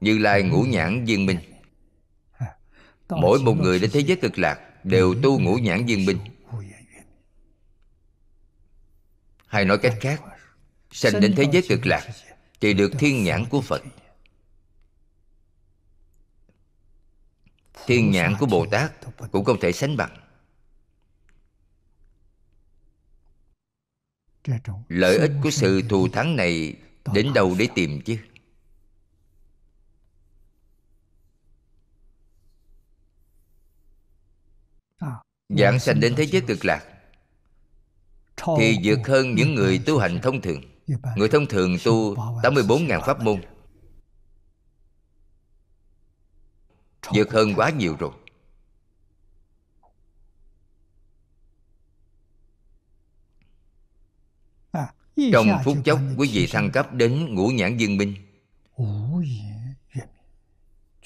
như lai ngũ nhãn viên minh. Mỗi một người đến thế giới cực lạc đều tu ngũ nhãn viên minh. hay nói cách khác sanh đến thế giới cực lạc thì được thiên nhãn của phật. thiên nhãn của bồ tát cũng không thể sánh bằng lợi ích của sự thù thắng này đến đâu để tìm chứ? Giảng sanh đến thế giới cực lạc Thì vượt hơn những người tu hành thông thường. Người thông thường tu 84.000 pháp môn. Vượt hơn quá nhiều rồi Trong phút chốc quý vị thăng cấp đến ngũ nhãn dương minh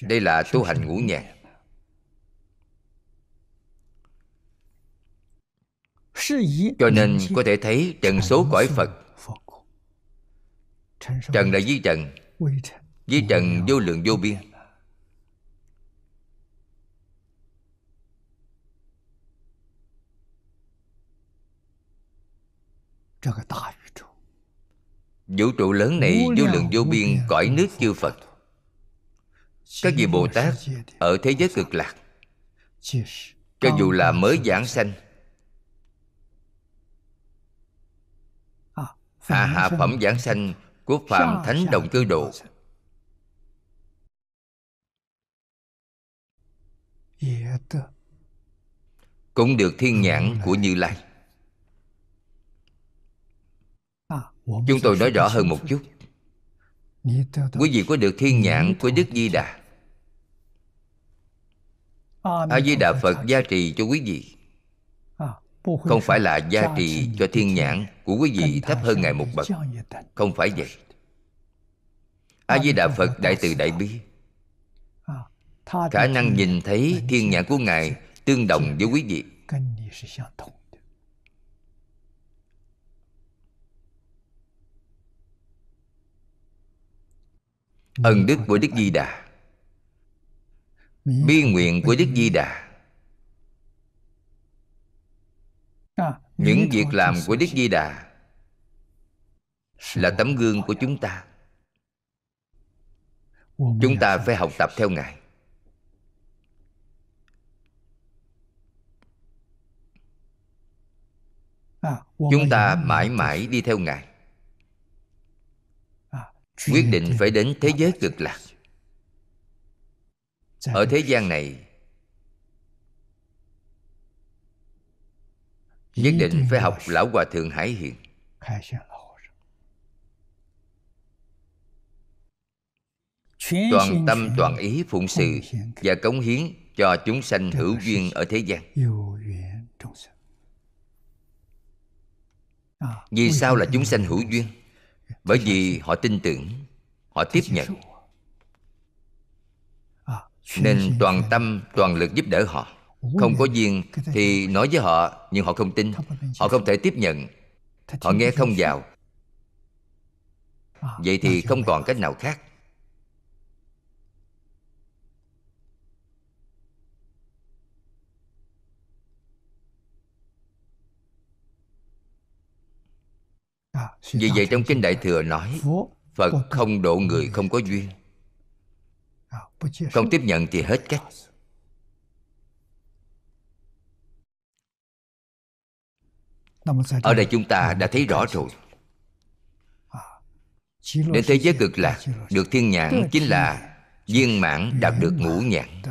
Đây là tu hành ngũ nhãn Cho nên có thể thấy trần số cõi Phật. Trần là di trần. Di trần vô lượng vô biên Vũ trụ lớn này vô lượng vô biên cõi nước chư Phật. Các vị Bồ Tát ở thế giới cực lạc Cho dù là mới giảng sanh A hạ phẩm giảng sanh của Phạm Thánh Đồng Cư Độ. Cũng được thiên nhãn của Như Lai Chúng tôi nói rõ hơn một chút. Quý vị có được thiên nhãn của Đức Di Đà? A Di Đà Phật gia trì cho quý vị. Không phải là gia trì cho thiên nhãn của quý vị thấp hơn Ngài một bậc. Không phải vậy. A Di Đà Phật Đại Từ Đại Bi Khả năng nhìn thấy thiên nhãn của Ngài Tương đồng với quý vị ân đức của đức di đà. Bi nguyện của đức di đà. Những việc làm của đức di đà là tấm gương của chúng ta. Chúng ta phải học tập theo ngài. Chúng ta mãi mãi đi theo ngài quyết định phải đến thế giới cực lạc. Ở thế gian này nhất định phải học lão hòa thượng hải hiện toàn tâm toàn ý phụng sự và cống hiến cho chúng sanh hữu duyên ở thế gian. vì sao là chúng sanh hữu duyên bởi vì họ tin tưởng họ tiếp nhận. Nên toàn tâm toàn lực giúp đỡ họ. Không có duyên thì nói với họ nhưng họ không tin. Họ không thể tiếp nhận. Họ nghe không vào. Vậy thì không còn cách nào khác vì vậy trong kinh đại thừa nói, phật không độ người không có duyên. Không tiếp nhận thì hết cách. Ở đây chúng ta đã thấy rõ rồi. Đến thế giới cực lạc, được thiên nhãn chính là viên mãn đạt được ngũ nhãn.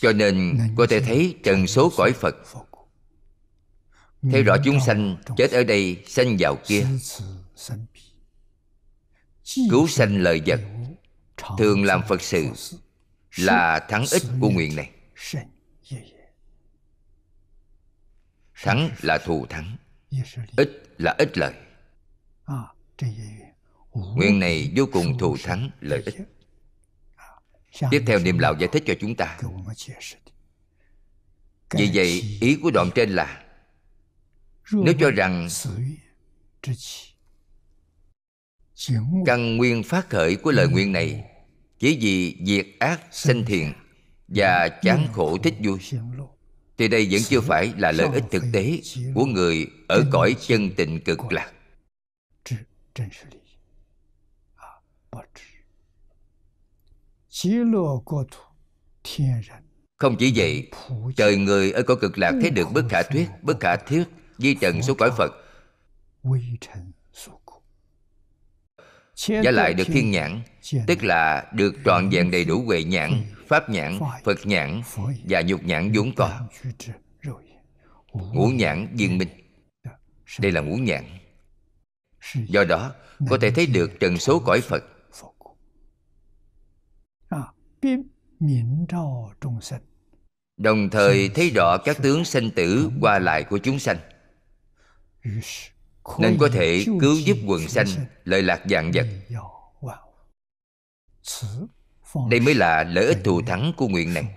Cho nên có thể thấy trần số cõi phật. Thấy rõ chúng sanh chết ở đây, sanh vào kia. Cứu sanh lời vật thường làm phật sự là thắng ích của nguyện này. Thắng là thù thắng, ích là ích lợi. Nguyện này vô cùng thù thắng, lợi ích tiếp theo niệm lão giải thích cho chúng ta. Vì vậy ý của đoạn trên là nếu cho rằng căn nguyên phát khởi của lời nguyện này chỉ vì diệt ác sanh thiện và chán khổ thích vui. thì đây vẫn chưa phải là lợi ích thực tế của người ở cõi chân tịnh cực lạc không chỉ vậy trời người ở cõi cực lạc thấy được bất khả thuyết bất khả thuyết di trần số cõi phật. Giá lại được thiên nhãn Tức là được trọn vẹn đầy đủ huệ nhãn Pháp nhãn, Phật nhãn Và nhục nhãn vốn có Ngũ nhãn viên minh. Đây là ngũ nhãn. Do đó có thể thấy được trần số cõi Phật Đồng thời thấy rõ các tướng sanh tử qua lại của chúng sanh. Nên có thể cứu giúp quần sanh lợi lạc dạng vật. Đây mới là lợi ích thù thắng của nguyện này.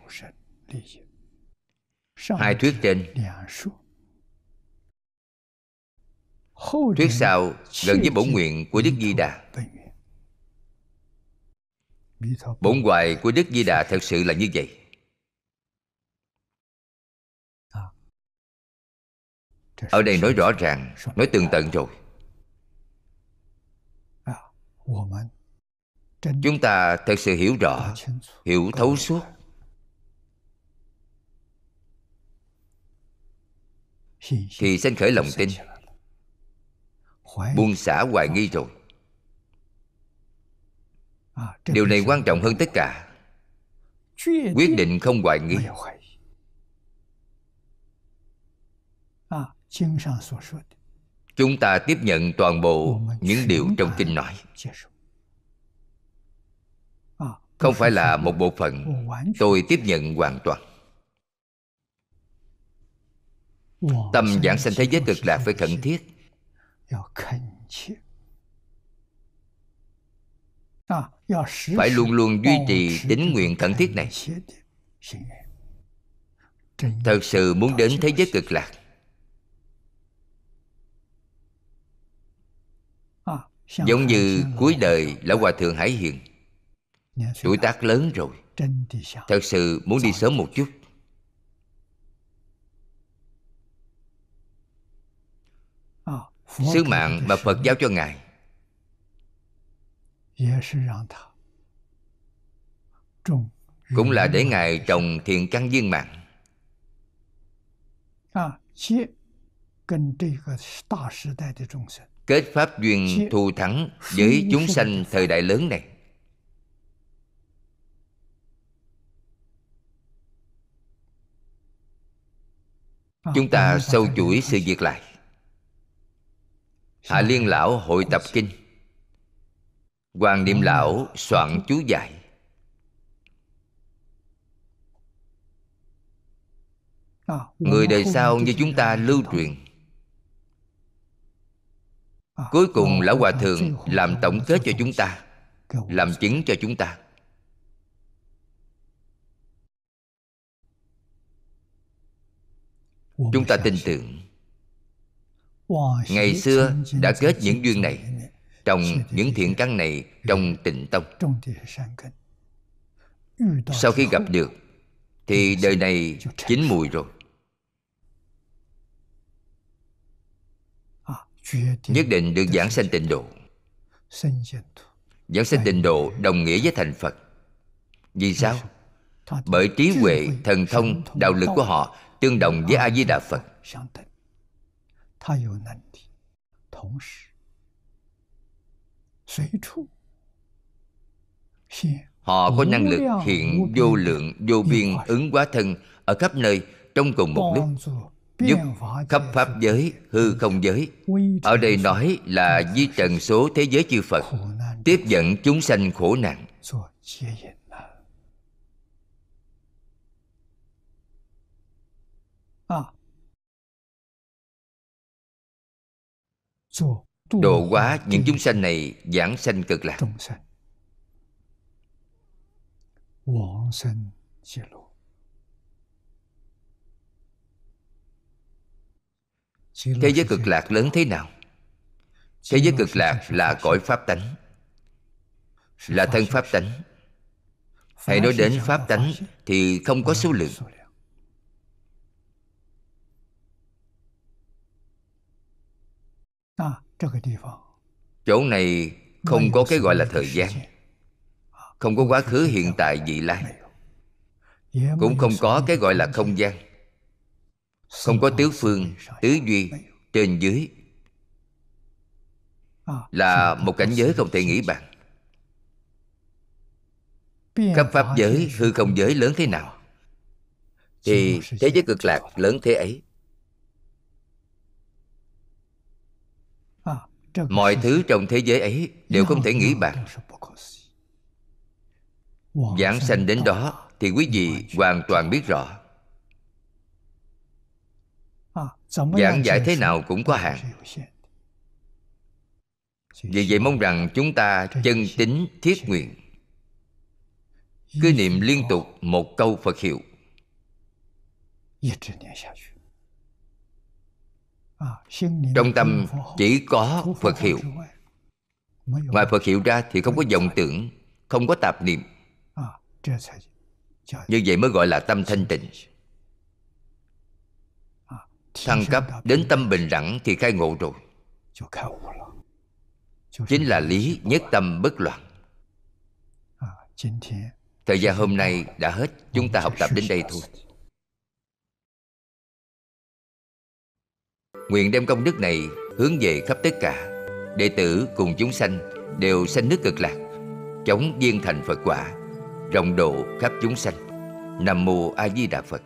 hai thuyết trên. thuyết sau gần với bổn nguyện của đức di đà bổn hoài của đức di đà thật sự là như vậy. Ở đây nói rõ ràng nói tường tận rồi. Chúng ta thật sự hiểu rõ hiểu thấu suốt. thì sanh khởi lòng tin. buông xả hoài nghi rồi điều này quan trọng hơn tất cả. Quyết định không hoài nghi. chúng ta tiếp nhận toàn bộ những điều trong kinh nói. không phải là một bộ phận. Tôi tiếp nhận hoàn toàn. Tâm giảng sanh thế giới cực lạc phải khẩn thiết phải luôn luôn duy trì tính nguyện khẩn thiết này. thật sự muốn đến thế giới cực lạc. Giống như cuối đời lão hòa thượng hải hiền. Tuổi tác lớn rồi. Thật sự muốn đi sớm một chút. Sứ mạng mà phật giao cho ngài cũng là để ngài trồng thiện căn viên mạng kết pháp duyên thù thắng với chúng sanh thời đại lớn này. chúng ta sâu chuỗi sự việc lại. Hạ liên lão hội tập kinh hoàng niệm lão soạn chú giải. Người đời sau như chúng ta lưu truyền. Cuối cùng lão hòa thượng làm tổng kết cho chúng ta làm chứng cho chúng ta. Chúng ta tin tưởng. Ngày xưa đã kết những duyên này trong những thiện căn này trong tịnh tông. Sau khi gặp được, thì đời này chín mùi rồi. Nhất định được giảng sanh tịnh độ. Giảng sanh tịnh độ đồng nghĩa với thành phật. Vì sao? Bởi trí huệ, thần thông, đạo lực của họ tương đồng với a di đà phật họ có năng lực hiện vô lượng vô biên ứng hóa thân ở khắp nơi trong cùng một lúc. Giúp khắp pháp giới hư không giới. ở đây nói là di trần số thế giới chư phật tiếp dẫn chúng sanh khổ nạn độ hóa những chúng sanh này giảng sanh cực lạc. thế giới cực lạc lớn thế nào? Thế giới cực lạc là cõi pháp tánh. Là thân pháp tánh. hãy nói đến pháp tánh thì không có số lượng chỗ này không có cái gọi là thời gian không có quá khứ hiện tại vị lai cũng không có cái gọi là không gian không có tứ phương tứ duy trên dưới。là một cảnh giới không thể nghĩ bàn。khắp pháp giới hư không giới lớn thế nào？thì thế giới cực lạc lớn thế ấy mọi thứ trong thế giới ấy đều không thể nghĩ bàn. giảng sanh đến đó thì quý vị hoàn toàn biết rõ. Giảng giải thế nào cũng có hạn. vì vậy mong rằng chúng ta chân tính thiết nguyện. Cứ niệm liên tục một câu phật hiệu trong tâm chỉ có phật hiệu. Ngoài phật hiệu ra thì không có vọng tưởng không có tạp niệm. Như vậy mới gọi là tâm thanh tịnh. Thăng cấp đến tâm bình đẳng thì khai ngộ rồi. Chính là lý nhất tâm bất loạn. Thời gian hôm nay đã hết. Chúng ta học tập đến đây thôi nguyện đem công đức này hướng về khắp tất cả. Đệ tử cùng chúng sanh đều sanh nước cực lạc, chống viên thành phật quả, rộng độ khắp chúng sanh. Nam mô a di đà phật.